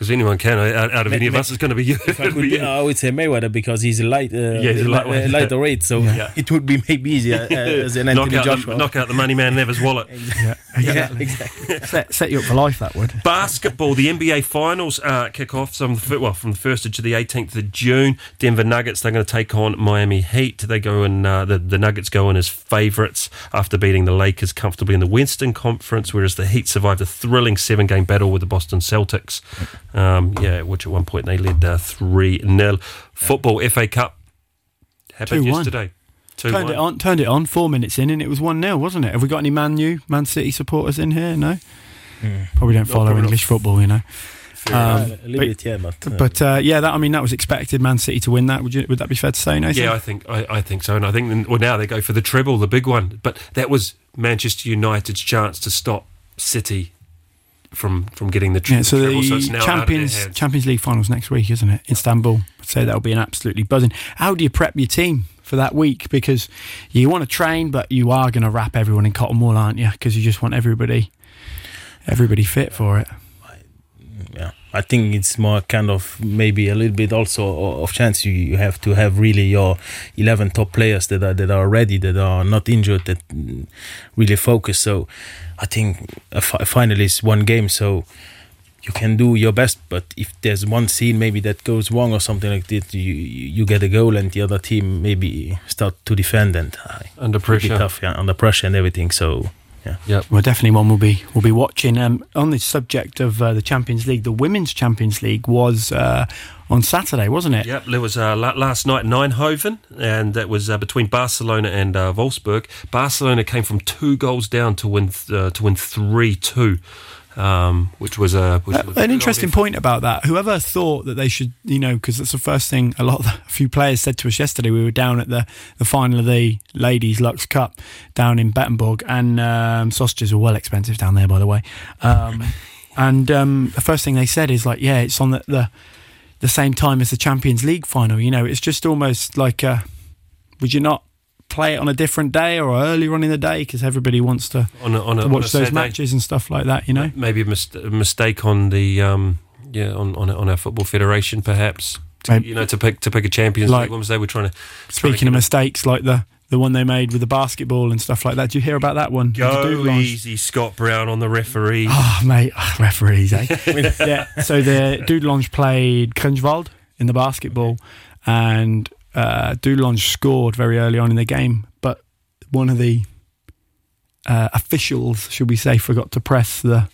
Because anyone can. Out, out of Ma- any of ma- us, it's going to be you. If I, could be, I would say Mayweather because he's a light, uh, Yeah, he's a lightweight. uh, lighter weight, so Yeah. it would be maybe easier uh, as an knock, Anthony out Joshua. the, knock out the money man, never's wallet. Yeah, yeah, exactly. set, set you up for life. That would. Basketball, the NBA finals uh, kick off some well from the first to the 18th of June. Denver Nuggets they're going to take on Miami Heat. They go in uh, the the Nuggets go in as favourites after beating the Lakers comfortably in the Western Conference, whereas the Heat survived a thrilling seven game battle with the Boston Celtics. Um, yeah, which at one point they led uh, three 0 Football FA Cup happened 2-1. yesterday. Two turned one. it on, turned it on. Four minutes in, and it was one 0 wasn't it? Have we got any Man U, Man City supporters in here? No, probably don't follow probably not. English football, you know. Um, but- bit, yeah, but, uh, But uh, yeah, that I mean, that was expected. Man City to win that. Would you? Would that be fair to say? Nathan? Yeah, I think I, I think so, and I think then- well now they go for the treble, the big one. But that was Manchester United's chance to stop City from from getting the, tri- Yeah, so the treble. So it's now out of their Champions. Champions League finals next week, isn't it? In Istanbul. I'd say that'll be an absolutely buzzing. How do you prep your team for that week? Because you want to train, but you are going to wrap everyone in cotton wool, aren't you? Because you just want everybody everybody fit for it. I think it's more kind of maybe a little bit also of chance you, you have to have really your 11 top players that are that are ready that are not injured that really focus so I think a, fi- a final is one game so you can do your best but if there's one scene maybe that goes wrong or something like that you you get a goal and the other team maybe start to defend and uh, under pressure. tough yeah under pressure and everything so yeah Yeah. Well, definitely one we'll be we'll be watching. Um, on the subject of uh, the Champions League, the Women's Champions League was uh, on Saturday, wasn't it? Yep, there was uh, last night in Eindhoven, and that was uh, between Barcelona and uh, Wolfsburg. Barcelona came from two goals down to win th- uh, to win three two, um, which was a which Uh, was an interesting point about that. Whoever thought that they should, you know, because that's the first thing a lot of the, a few players said to us yesterday. We were down at the, the final of the Ladies Lux Cup down in Bettembourg, and um, sausages are well expensive down there, by the way. Um, and um, the first thing they said is like, yeah, it's on the, the the same time as the Champions League final. You know, it's just almost like, uh, would you not play it on a different day or earlier on in the day because everybody wants to, on a, on a, to watch those matches and stuff like that. You know. Maybe a, mis- a mistake on the um, yeah on on, on our football federation, perhaps. To, Maybe- you know, to pick to pick a Champions Like- League Women's Day, we're trying to Speaking of mistakes, like the the one they made with the basketball and stuff like that. Did you hear about that one? Go easy, Scott Brown on the referee. Oh, mate, oh, referees, eh? yeah. So the Dude Dudelange played Grengewald in the basketball, and uh, Dudelange scored very early on in the game, but one of the uh, officials, should we say, forgot to press the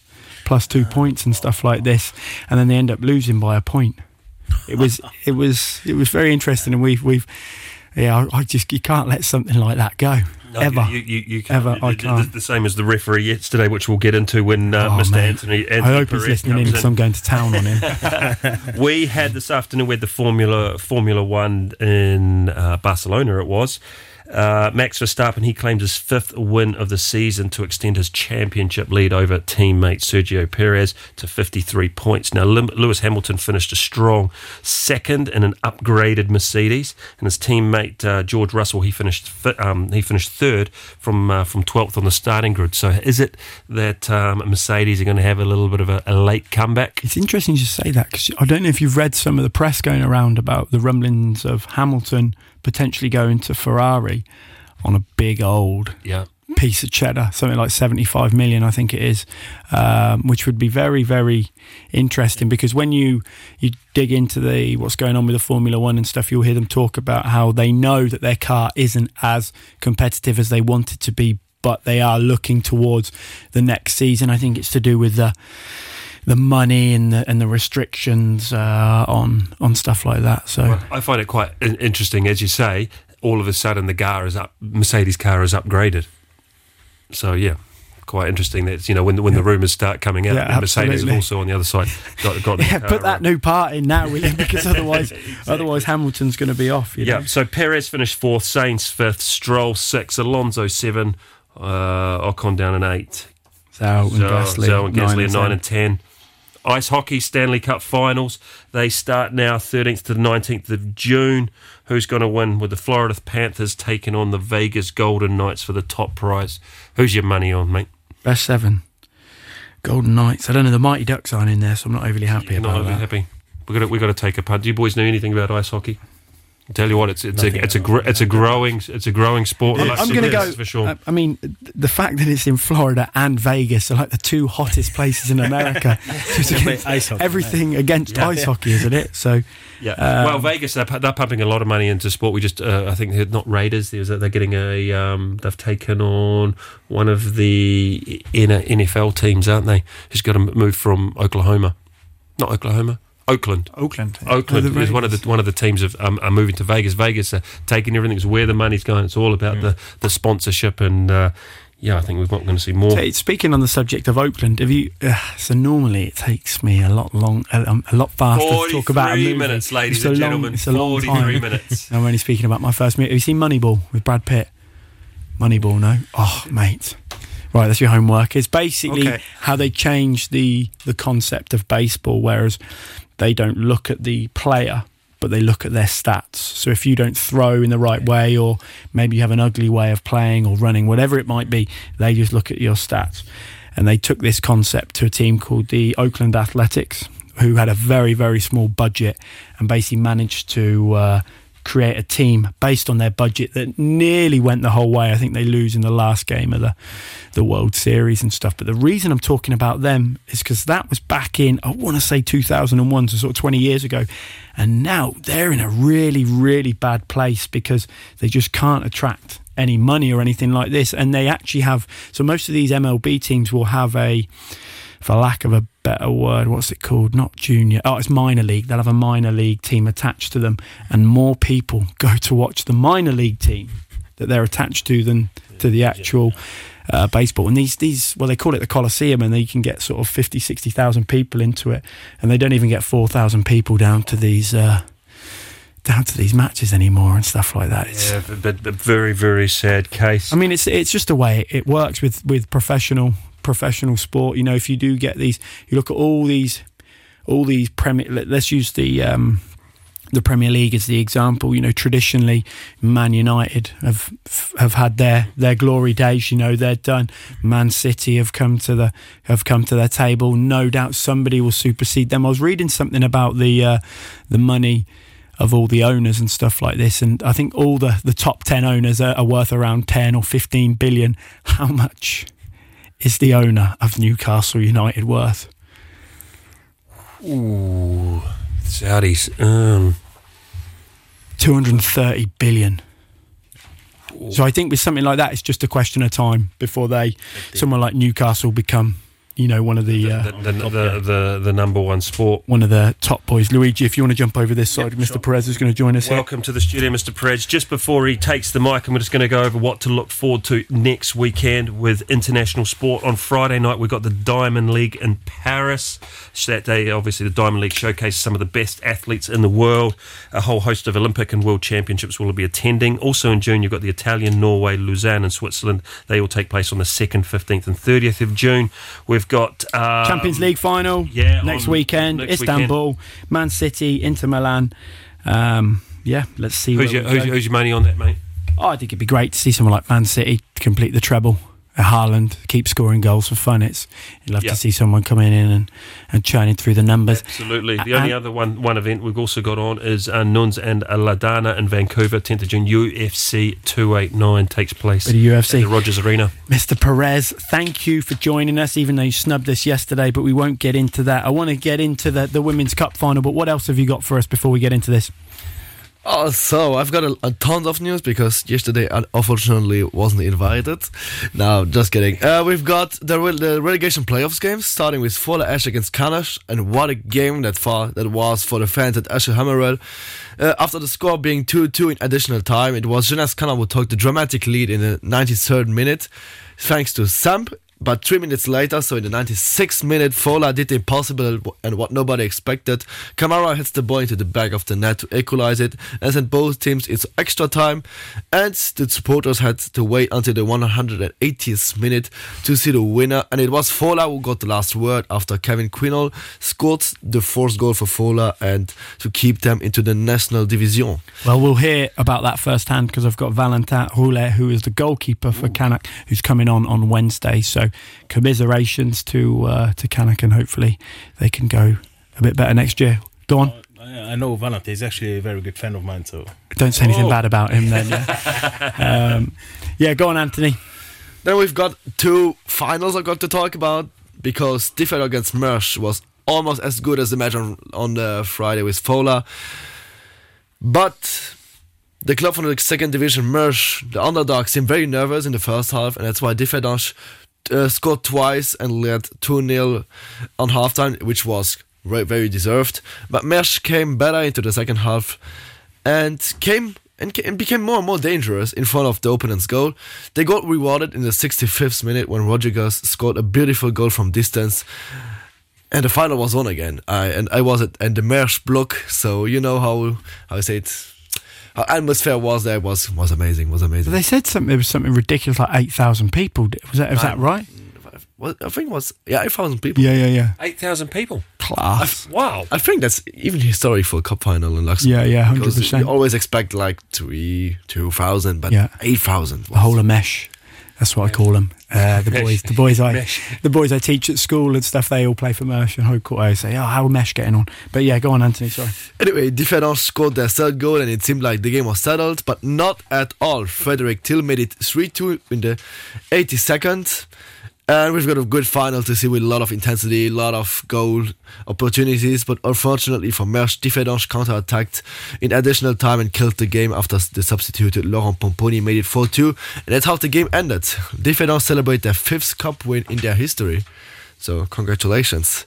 plus two points and stuff like this, and then they end up losing by a point. It was it was it was very interesting, and we've we've yeah, I, I just you can't let something like that go No, ever. You, you, you can't. Ever, I can't. The, same as the referee yesterday, which we'll get into when uh, Oh, Mr. mate. Anthony. Anthony I hope he's listening in because I'm going to town on him. we had this afternoon with the Formula Formula One in uh, Barcelona. It was uh, Max Verstappen. He claimed his fifth win of the season to extend his championship lead over teammate Sergio Perez to 53 points. Now Lewis Hamilton finished a strong second in an upgraded Mercedes, and his teammate uh, George Russell he finished fi- um, he finished third from uh, from 12th on the starting grid. So is it that um, Mercedes are going to have a little bit of a, a late comeback? It's interesting you say that because I don't know if you've read some of the press going around about the rumblings of Hamilton potentially going to Ferrari on a big old Yeah. piece of cheddar, something like 75 million, I think it is, um, which would be very, very interesting because when you, you dig into the what's going on with the Formula One and stuff, you'll hear them talk about how they know that their car isn't as competitive as they want it to be, but they are looking towards the next season. I think it's to do with the the money and the and the restrictions uh, on on stuff like that. So Well, I find it quite interesting, as you say. All of a sudden, the car is up. Mercedes car is upgraded. So yeah, quite interesting. That you know when the, when the rumours start coming out, Yeah, Mercedes have also on the other side got got. yeah, put that right. new part in now, will you? Because otherwise, otherwise Hamilton's going to be off. You Yeah. know? So Perez finished fourth, Sainz fifth, Stroll six, Alonso seven, uh, Ocon down an eight. Zhou and So, Gasly, and nine Gasly and nine 10. and ten. Ice hockey Stanley Cup finals. They start now 13th to the 19th of June. Who's going to win with the Florida Panthers taking on the Vegas Golden Knights for the top prize? Who's your money on, mate? Best seven. Golden Knights. I don't know. The Mighty Ducks aren't in there, so I'm not overly happy You're not overly that. happy. We got to we got to take a punt. Do you boys know anything about ice hockey? I tell you what, it's it's a it's a gr- it's a growing it's a growing sport. I'm going to go. for sure. I- I mean, the fact that it's in Florida and Vegas are like the two hottest places in America. Just against ice hockey, everything against ice hockey, isn't it? So Yeah. Um, well, Vegas they're, they're pumping a lot of money into sport. We just uh, I think they're not Raiders. There's a, they're getting a um, they've taken on one of the inner NFL teams, aren't they? Who's got to move from Oklahoma, not Oklahoma. Oakland. Oakland. Oakland is one of the one of the teams of um, are moving to Vegas. Vegas are taking everything. It's where the money's going. It's all about the the sponsorship and. Uh, yeah, I think we're going to see more. So, speaking on the subject of Oakland, have you? Uh, so normally it takes me a lot long, a, um, a lot faster to talk about a 43 movie. minutes, ladies It's a and long- gentlemen. It's a long time. minutes. I'm only speaking about my first movie. Have you seen Moneyball with Brad Pitt? Moneyball, no? Oh, mate. Right, that's your homework. It's basically Okay. how they change the the concept of baseball, whereas they don't look at the player, but they look at their stats. So if you don't throw in the right way, or maybe you have an ugly way of playing or running, whatever it might be, they just look at your stats. And they took this concept to a team called the Oakland Athletics, who had a very, very small budget and basically managed to uh, create a team based on their budget that nearly went the whole way. I think they lose in the last game of the, the World Series and stuff. But the reason I'm talking about them is because that was back in, I want to say 2001, so sort of 20 years ago. And now they're in a really, really bad place because they just can't attract any money or anything like this. And they actually have, so most of these MLB teams will have a, for lack of a better word, what's it called? Not junior. Oh, it's minor league. They'll have a minor league team attached to them, and more people go to watch the minor league team that they're attached to than to the actual uh, baseball. And these, these, well, they call it the Coliseum, and they can get sort of 50, 60,000 people into it, and they don't even get 4,000 people down to these. Uh, down to these matches anymore and stuff like that. It's, Yeah, but, but very, very sad case. I mean, it's it's just the way it works with with professional professional sport. You know, if you do get these, you look at all these all these premier. let- Let's use the. Um, the Premier League as the example, you know, traditionally, Man United have have had their their glory days. You know, they're done. Man City have come to the have come to their table. No doubt, somebody will supersede them. I was reading something about the uh, the money of all the owners and stuff like this. And I think all the, the top 10 owners are, are worth around 10 or 15 billion. How much is the owner of Newcastle United worth? Ooh, Saudis. Um, 230 billion. So I think with something like that, it's just a question of time before they, someone like Newcastle, become, you know, one of the, uh, the, the, the, the, the number one sport. one of the top boys. Luigi, if you want to jump over this side, Mr. Perez is going to join us here. Welcome to the studio, Mr. Perez. Just before he takes the mic, I'm just going to go over what to look forward to next weekend with international sport. On Friday night, we've got the Diamond League in Paris. So that day, obviously, the Diamond League showcases some of the best athletes in the world. A whole host of Olympic and World Championships will be attending. Also in June, you've got the Italian, Norway, Lausanne, and Switzerland. They all take place on the 2nd, 15th, and 30th of June. We've got uh, Champions League final yeah, next weekend. next Istanbul, Man City, Inter Milan. Um, yeah, let's see. Who's your, who's, who's your money on that, mate? Oh, I think it'd be great to see someone like Man City complete the treble. Haaland keep scoring goals for fun. It's you'd love Yeah. to see someone coming in and, and churning through the numbers. Absolutely. The Uh, only other one one event we've also got on is uh, Nunes and Aldana in Vancouver, 10th of June. UFC 289 takes place at of UFC. at the Rogers Arena. Mr. Perez, thank you for joining us, even though you snubbed us yesterday, but we won't get into that. I want to get into the, the Women's Cup final, but what else have you got for us before we get into this? Oh, so I've got a, a ton of news because yesterday I unfortunately wasn't invited. No, just kidding. Uh, we've got the, re- the relegation playoffs games starting with Fola Esch against Canach, and what a game that far that was for the fans at Asher Hammerell. Uh, after the score being 2-2 in additional time, it was Jonas Kana who took the dramatic lead in the 93rd minute, thanks to Samp. But three minutes later, so in the 96th minute, Fola did the impossible and what nobody expected. Kamara hits the ball into the back of the net to equalize it and send both teams into extra time. And the supporters had to wait until the 180th minute to see the winner. And it was Fola who got the last word after Kevin Quinol scored the fourth goal for Fola and to keep them into the national division. Well, we'll hear about that firsthand because I've got Valentin Roulet, who is the goalkeeper for Canach, who's coming on on Wednesday. So commiserations to uh, to Canach, and hopefully they can go a bit better next year. Go on. I I know Valentin is actually a very good friend of mine, so Don't say anything Oh. bad about him then. Yeah. um, yeah, go on, Anthony. Then we've got two finals I've got to talk about because Differ against Mersch was almost as good as the match on, on the Friday with Fola. But the club from the second division, Mersch, the underdog, seemed very nervous in the first half, and that's why Differdange uh, scored twice and led 2 0 on halftime, which was very, deserved. But Mersch came better into the second half and came and, and became more and more dangerous in front of the opponent's goal. They got rewarded in the 65th minute when Rodriguez scored a beautiful goal from distance. And the final was on again. I and I was at and the Mersch block, so you know how how I say it. How atmosphere was there was was amazing. Was amazing. They said something. It was something ridiculous, like eight thousand people. Was that? Was that right? I think it was yeah, eight thousand people. Yeah, yeah, yeah. 8,000 people. Class. Wow. I think that's even historic for a cup final in Luxembourg. Yeah, yeah, because 100%. You always expect like three, two thousand, but Yeah. eight thousand. The whole of mesh. That's what I call them. Uh, the Mesh. boys, the boys I, Mesh. the boys I teach at school and stuff. They all play for Mersch and Hope I say, "Oh, how are Mesh getting on?" But yeah, go on, Anthony. Sorry. Anyway, Differdange scored their third goal and it seemed like the game was settled, but not at all. Frederick Till made it 3 2 in the 82nd. And we've got a good final to see with a lot of intensity, a lot of goal opportunities. But unfortunately for Mersch, Differdange counter attacked in additional time and killed the game after the substituted Laurent Pomponi made it 4 2. And that's how the game ended. Differdange celebrate their fifth cup win in their history. So congratulations.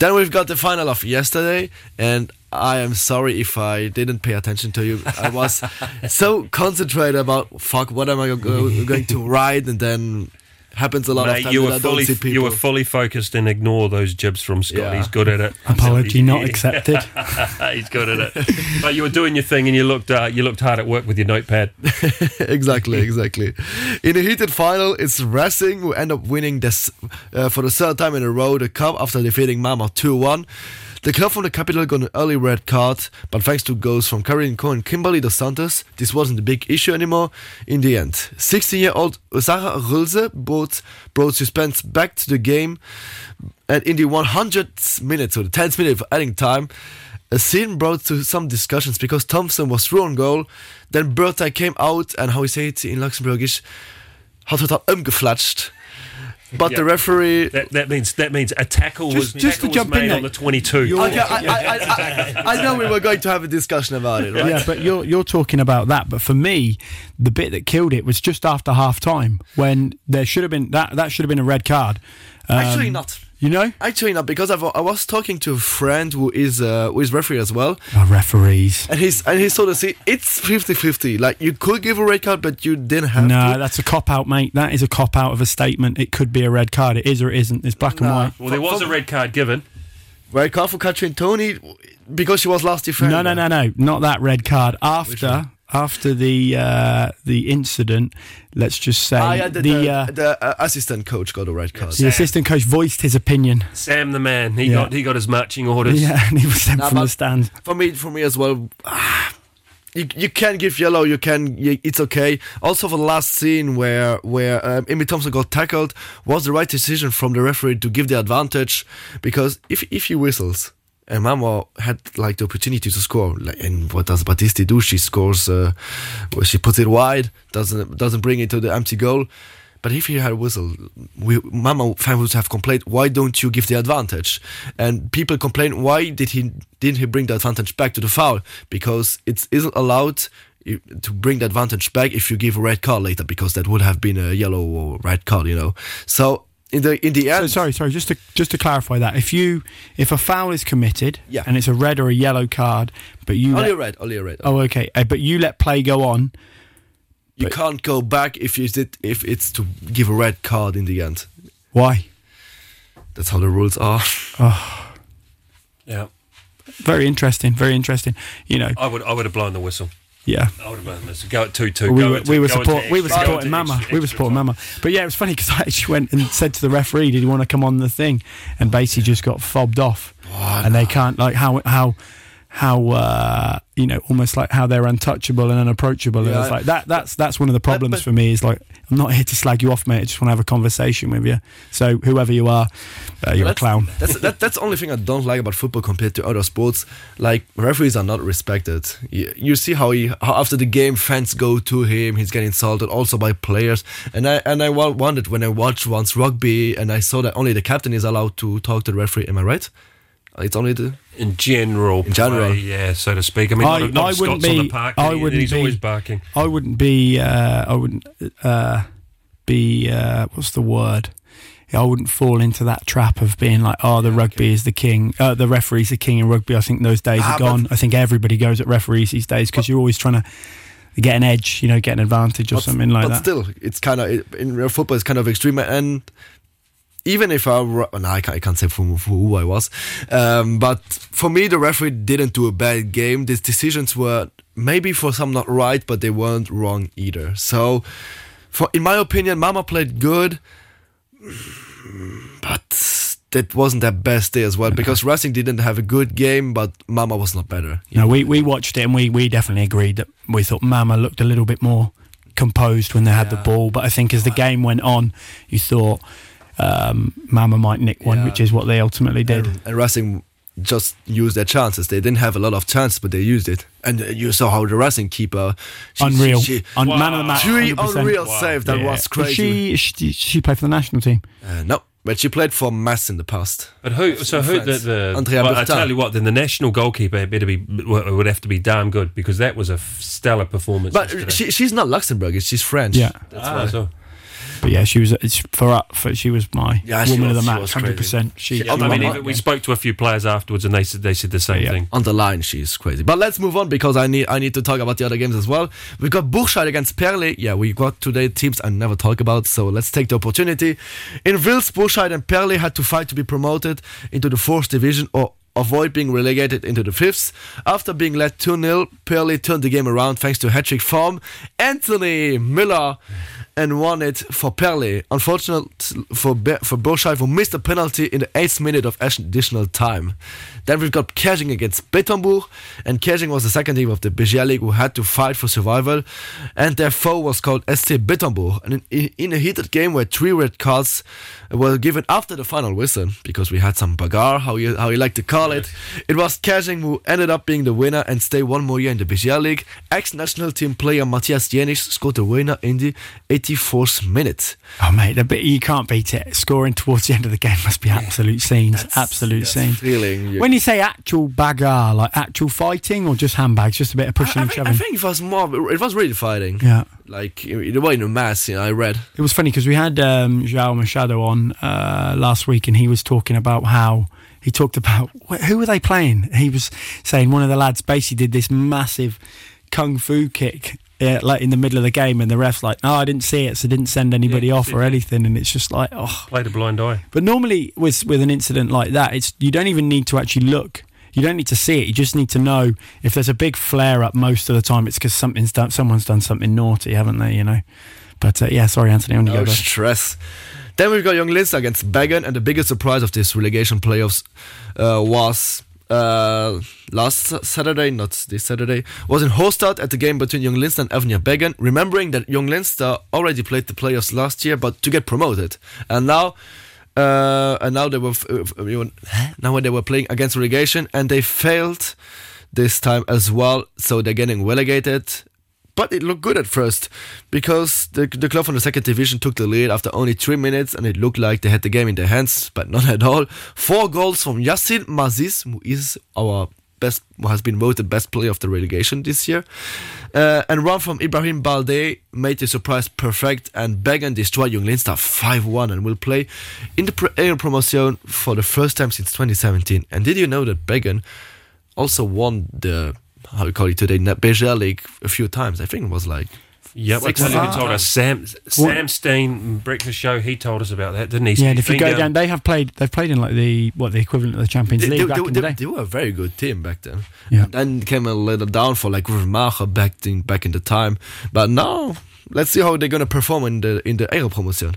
Then we've got the final of yesterday, and I am sorry if I didn't pay attention to you. I was so concentrated about fuck, what am I go- going to write, and then happens a lot of Mate, times you were fully see people. you were fully focused and ignore those jibs from Scott. Yeah. He's good at it. Apology not accepted. He's good at it. But you were doing your thing and you looked uh, you looked hard at work with your notepad. exactly, exactly. In a heated final, it's Racing who end up winning this uh, for the third time in a row the cup after defeating Mamer 2-1. The club from the capital got an early red card, but thanks to goals from Karin Cohen and Kimberly Dos Santos, this wasn't a big issue anymore in the end. 16-year-old Sarah Rulze brought, brought suspense back to the game, and in the 100th minute, so the 10th minute of adding time, a scene brought to some discussions because Thompson was through on goal, then Bertha came out and how we say it in Luxembourgish, hat het al umgeflatscht. But the referee That, that means that means a tackle Just- was just tackle to jump was in made there. on the 22. Okay, I, I, I, I, I know we were going to have a discussion about it, right? Yeah, but you're you're talking about that. But for me, the bit that killed it was just after half time when there should have been that that should have been a red card. Um, Actually not. You know, Actually not, because I've, I was talking to a friend who is uh, who is referee as well, oh, referees. and he's and he sort of see it's 50-50. Like you could give a red card, but you didn't have No, to. that's a cop out, mate. That is a cop out of a statement. It could be a red card. It is or it isn't. It's black and white. well, there was a red card given. Red card for Katrin Tony because she was last defender. No, no, no, no, not that red card. After after the uh, the incident, let's just say Ah, yeah, the, the, the, uh, the, uh, assistant coach got a red card. the assistant coach voiced his opinion. Sam the man. He Yeah. got he got his marching orders. Yeah, and he was sent Nah, from the stand. for me, for me as well. ah, You, you can give yellow. You can. You, it's okay. Also, for the last scene where where um, Amy Thompson got tackled, was the right decision from the referee to give the advantage because if if he whistles and Mamer had like the opportunity to score, like, and what does Battisti do? She scores. Uh, she puts it wide. Doesn't doesn't bring it to the empty goal. But if he had a whistle, we, fan would have complained, why don't you give the advantage? And people complain, why did he didn't he bring the advantage back to the foul? Because it isn't allowed to bring the advantage back if you give a red card later, because that would have been a yellow or red card, you know. So in the in the So end, sorry, sorry. Just to just to clarify that, if you if a foul is committed, Yeah. and it's a red or a yellow card, but you only let, a red, only a red. oh okay, uh, but you let play go on, you can't go back if you did if it's to give a red card in the end. why? That's how the rules are. Yeah. Very interesting, very interesting. You know, I would I would have blown the whistle. Yeah. I would have blown the whistle. Go at two two. we were, we were support we were supporting Mamer. extra- we were supporting. Mamer. But yeah, it was funny because I actually went and said to the referee, "Did you want to come on the thing?" And basically just got fobbed off. and they can't like how how how uh, you know almost like how they're untouchable and unapproachable. and it's like that. That's that's one of the problems but- for me. Is like I'm not here to slag you off, mate. I just want to have a conversation with you. So whoever you are, uh, you're a clown. That's that, that's the only thing I don't like about football compared to other sports. Like referees are not respected. You, you see how he how after the game fans go to him. He's getting insulted also by players. And I and I wondered when I watched once rugby and I saw that only the captain is allowed to talk to the referee. Am I right? It's only the In general, In general. play, yeah, so to speak. I mean, I- not, not I wouldn't Scott's on be- the park. I he- wouldn't he's be- always barking. I wouldn't be. Uh, I wouldn't uh, be uh, what's the word? I wouldn't fall into that trap of being like, oh, the rugby is the king, uh, the referee's the king in rugby. I think those days Ah, are gone. I think everybody goes at referees these days because you're always trying to get an edge, you know, get an advantage or but, something like but that. still, it's kind of in real football. It's kind of extreme, and even if I, no, I can't, I can't say for, for who I was, um, but for me, the referee didn't do a bad game. These decisions were maybe for some not right, but they weren't wrong either. So, for in my opinion, Mamer played good, but that wasn't their best day as well because Racing didn't have a good game, but Mamer was not better. No, we, we watched it and we, we definitely agreed that we thought Mamer looked a little bit more composed when they had the ball. But I think as the game went on, you thought um, Mamer might nick one, Yeah. which is what they ultimately did. And, and Racing just used their chances. They didn't have a lot of chances, but they used it. And uh, you saw how the Racing keeper, she, Unreal. she, Un- Man of the match. three 100%. unreal save. That Yeah. was crazy. She, she she played for the national team. Uh, no, but she played for Metz in the past. But who? So who? The, the Andrea well, I Bertin. tell you what. Then the national goalkeeper better be would have to be damn good because that was a stellar performance. But she, she's not Luxembourgish. She's French. Yeah. That's Ah, why. so- But yeah, she was it's for, uh, for she was my Yeah, she woman of was- the she match, was hundred percent. She, She- she I mean, line. even, we spoke to a few players afterwards, and they said they said the same Yeah. thing. On the line, she's crazy. But let's move on because I need I need to talk about the other games as well. We've got Burscheid against Perle. Yeah, we got today teams I never talk about, so let's take the opportunity. In Vils, Burscheid and Perle had to fight to be promoted into the fourth division or avoid being relegated into the fifth. After being led 2-0, Perle turned the game around thanks to hat-trick form. Anthony Miller and won it for Perle. Unfortunate for Be- for Burscheid who missed a penalty in the 8th minute of additional time. Then we've got Käerjeng against Bettembourg, and Käerjeng was the second team of the BGL League who had to fight for survival, and their foe was called SC Bettembourg. And in, in, a heated game where three red cards were given after the final whistle, because we had some bagarre, how you how you like to call it, it was Käerjeng who ended up being the winner and stay one more year in the BGL League. Ex-national team player Mathias Jänisch scored the winner in the 84th minute. Oh mate, you can't beat it. Scoring towards the end of the game must be absolute scenes. absolute scenes. Feeling When you say actual bagarre, like actual fighting or just handbags, just a bit of pushing I, and think, I think it was more. It was really fighting. Yeah. Like it was in a mass. You know, I read. It was funny because we had um, João Machado on uh, last week, and he was talking about how he talked about who were they playing. He was saying one of the lads basically did this massive kung fu kick. Uh like in the middle of the game, and the ref's like, "No, I didn't see it, so didn't send anybody Yeah, off or yeah. anything." And it's just like, oh. Played a blind eye. But normally, with with an incident like that, it's you don't even need to actually look. You don't need to see it. You just need to know if there's a big flare up. Most of the time, it's because something's done. Someone's done something naughty, haven't they? You know. But uh, yeah, sorry, Anthony. On you No go. stress. Then we've got Young Linz against Bergen, and the biggest surprise of this relegation playoffs uh, was uh, last Saturday, not this Saturday, was in Hostad at the game between Young and Evnia Bergen. Remembering that Junglinster already played the playoffs last year, but to get promoted, and now. Uh, and now they were uh, now when they were playing against relegation and they failed this time as well so they're getting relegated but it looked good at first because the, the club from the second division took the lead after only three minutes and it looked like they had the game in their hands, but not at all. Four goals from Yassin Mazis, who is our best, who has been voted best player of the relegation this year. Uh, and one from Ibrahim Balde made the surprise perfect and Bergen destroyed Junglinster 5-1 and will play in the pre- promotion for the first time since 2017. And did you know that Bergen also won the how we call it today BGL League a few times. I think it was like yeah, I Six tell you who told us. Sam Sam Steen breakfast show. He told us about that, didn't he? Yeah, and if you go down, they have played. They've played in like the what the equivalent of the Champions they, League they, back they- in the they- day. they were a very good team back then. Yeah. Then came a little downfall, for like Rivmacher back in back in the time, but now let's see how they're gonna perform in the in the Aero promotion.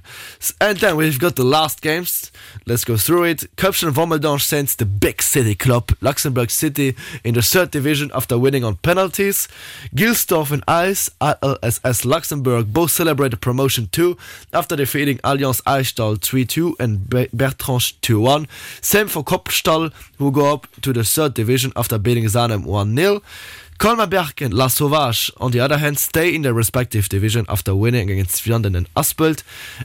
And then we've got the last games. Let's go through it. Köpchen Wommeldange sends the big city club Luxembourg City in the third division after winning on penalties. Gilsdorf and Eis, ALSS Luxembourg both celebrated promotion too after defeating Allianz Eichstall 3-2 and Be- Bertrange 2-1. Same for Kopstal who go up to the third division after beating Zanem 1-0. Colmar-Berg and Lasauvage, on the other hand, stay in their respective division after winning against Vianden and Aspelt.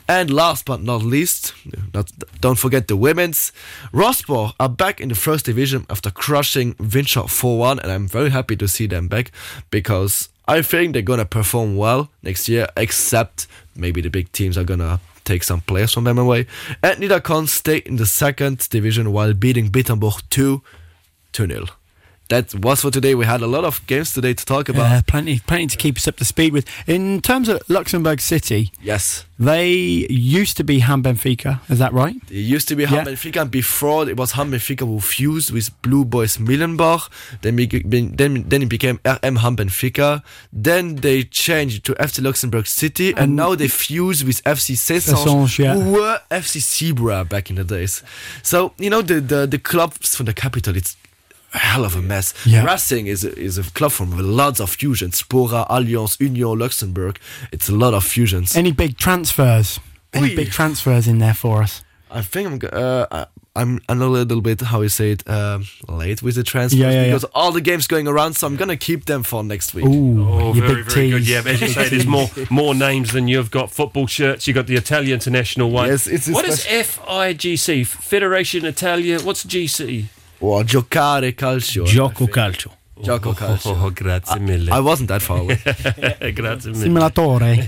And last but not least, not, don't forget the women's, Rosborg are back in the first division after crushing Winshot 4-1 and I'm very happy to see them back because I think they're gonna perform well next year except maybe the big teams are gonna take some players from them away. And Niederkorn stay in the second division while beating Bittenburg 2 2 0. That was for today. We had a lot of games today to talk about. Yeah, plenty, plenty to keep us up to speed with. In terms of Luxembourg City, Yes. they used to be Hamm Benfica. Is that right? It used to be Hamm Yeah. Benfica, and before it was Hamm Benfica who fused with Blue Boys Muhlenbach. Then, then, then it became RM Hamm Benfica. Then they changed to FC Luxembourg City, and, And- now they fuse with FC Cessange, yeah. who were FC Zebra back in the days. So you know the the, the clubs from the capital, it's a hell of a mess. Yeah. Racing is a, is a club from with lots of fusions. Spora, Allianz, Union, Luxembourg. It's a lot of fusions. Any big transfers? Any Oi. big transfers in there for us? I think I'm. Uh, I- I'm. I'm a little bit how you say it um, late with the transfers Yeah, yeah, yeah. because all the games going around. So I'm gonna keep them for next week. Ooh, Oh, very, big very good. Yeah, but as you say, there's more more names than you've got football shirts. You've got the Italian international one. Yes, it's What is FIGC? Federation Italia. What's GC? Or giocare calcio. Gioco calcio. Gioco calcio. Oh, grazie mille. I wasn't that far away. grazie mille. Simulatore.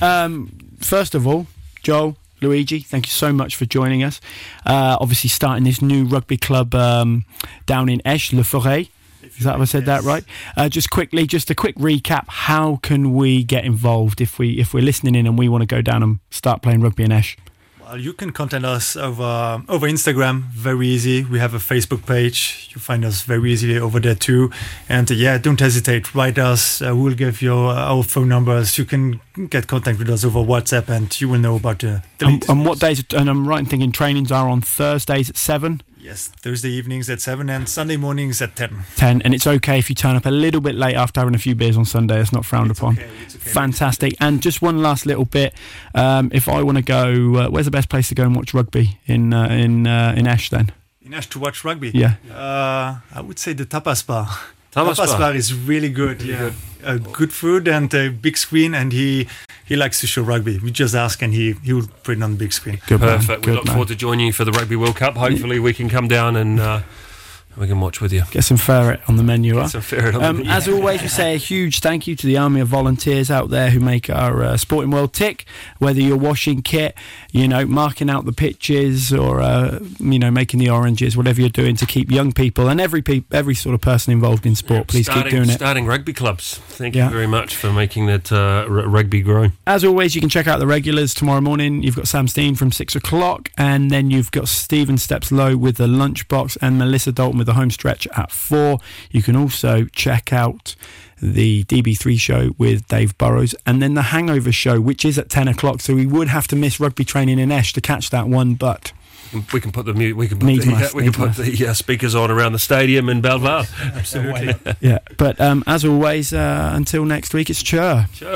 um, first of all, Joel, Luigi, thank you so much for joining us. Uh, obviously, starting this new rugby club um, down in Esch, Les Furets. Is that if I said that right? Uh, just quickly, just a quick recap. How can we get involved if we if we're listening in and we want to go down and start playing rugby in Esch? You can contact us over over Instagram. Very easy. We have a Facebook page. You find us very easily over there too. And uh, yeah, don't hesitate. Write us. Uh, we'll give you uh, our phone numbers. You can get contact with us over WhatsApp, and you will know about the. the And, and what days? And I'm right in thinking trainings are on Thursdays at seven. Yes, Thursday evenings at seven and Sunday mornings at ten. 10 and it's okay if you turn up a little bit late after having a few beers on Sunday it's not frowned It's upon okay, okay. fantastic and just one last little bit um, if I want to go uh, where's the best place to go and watch rugby in uh, in uh, in Esch then In Esch to watch rugby. Yeah. Uh, I would say the tapas bar. Tapas bar. bar is really good. yeah. Uh, good food and a big screen, and he he likes to show rugby. We just ask, and he he will put it on the big screen. good man, Perfect. We good look man. forward to joining you for the Rugby World Cup. Hopefully, we can come down and uh, we can watch with you. get some ferret on the menu huh? So fair enough. Um, as always, we say a huge thank you to the army of volunteers out there who make our uh, sporting world tick. Whether you're washing kit, you know, marking out the pitches, or uh, you know, making the oranges, whatever you're doing to keep young people and every peop every sort of person involved in sport, please starting, keep doing it. Starting rugby clubs. Thank Yeah. you very much for making that uh, r- rugby grow. As always, you can check out the regulars tomorrow morning. You've got Sam Steen from six o'clock, and then you've got Stephen Steps Low with the lunchbox and Melissa Dalton with the home stretch at four. You can also check out the DB3 show with Dave Burrows, and then the Hangover show, which is at 10 o'clock. So we would have to miss rugby training in Esch to catch that one, but We can put the mu- we can put the, must, we can put the uh, speakers on around the stadium in Belval. Absolutely. yeah. But um, as always, uh, until next week, it's Chur. Sure.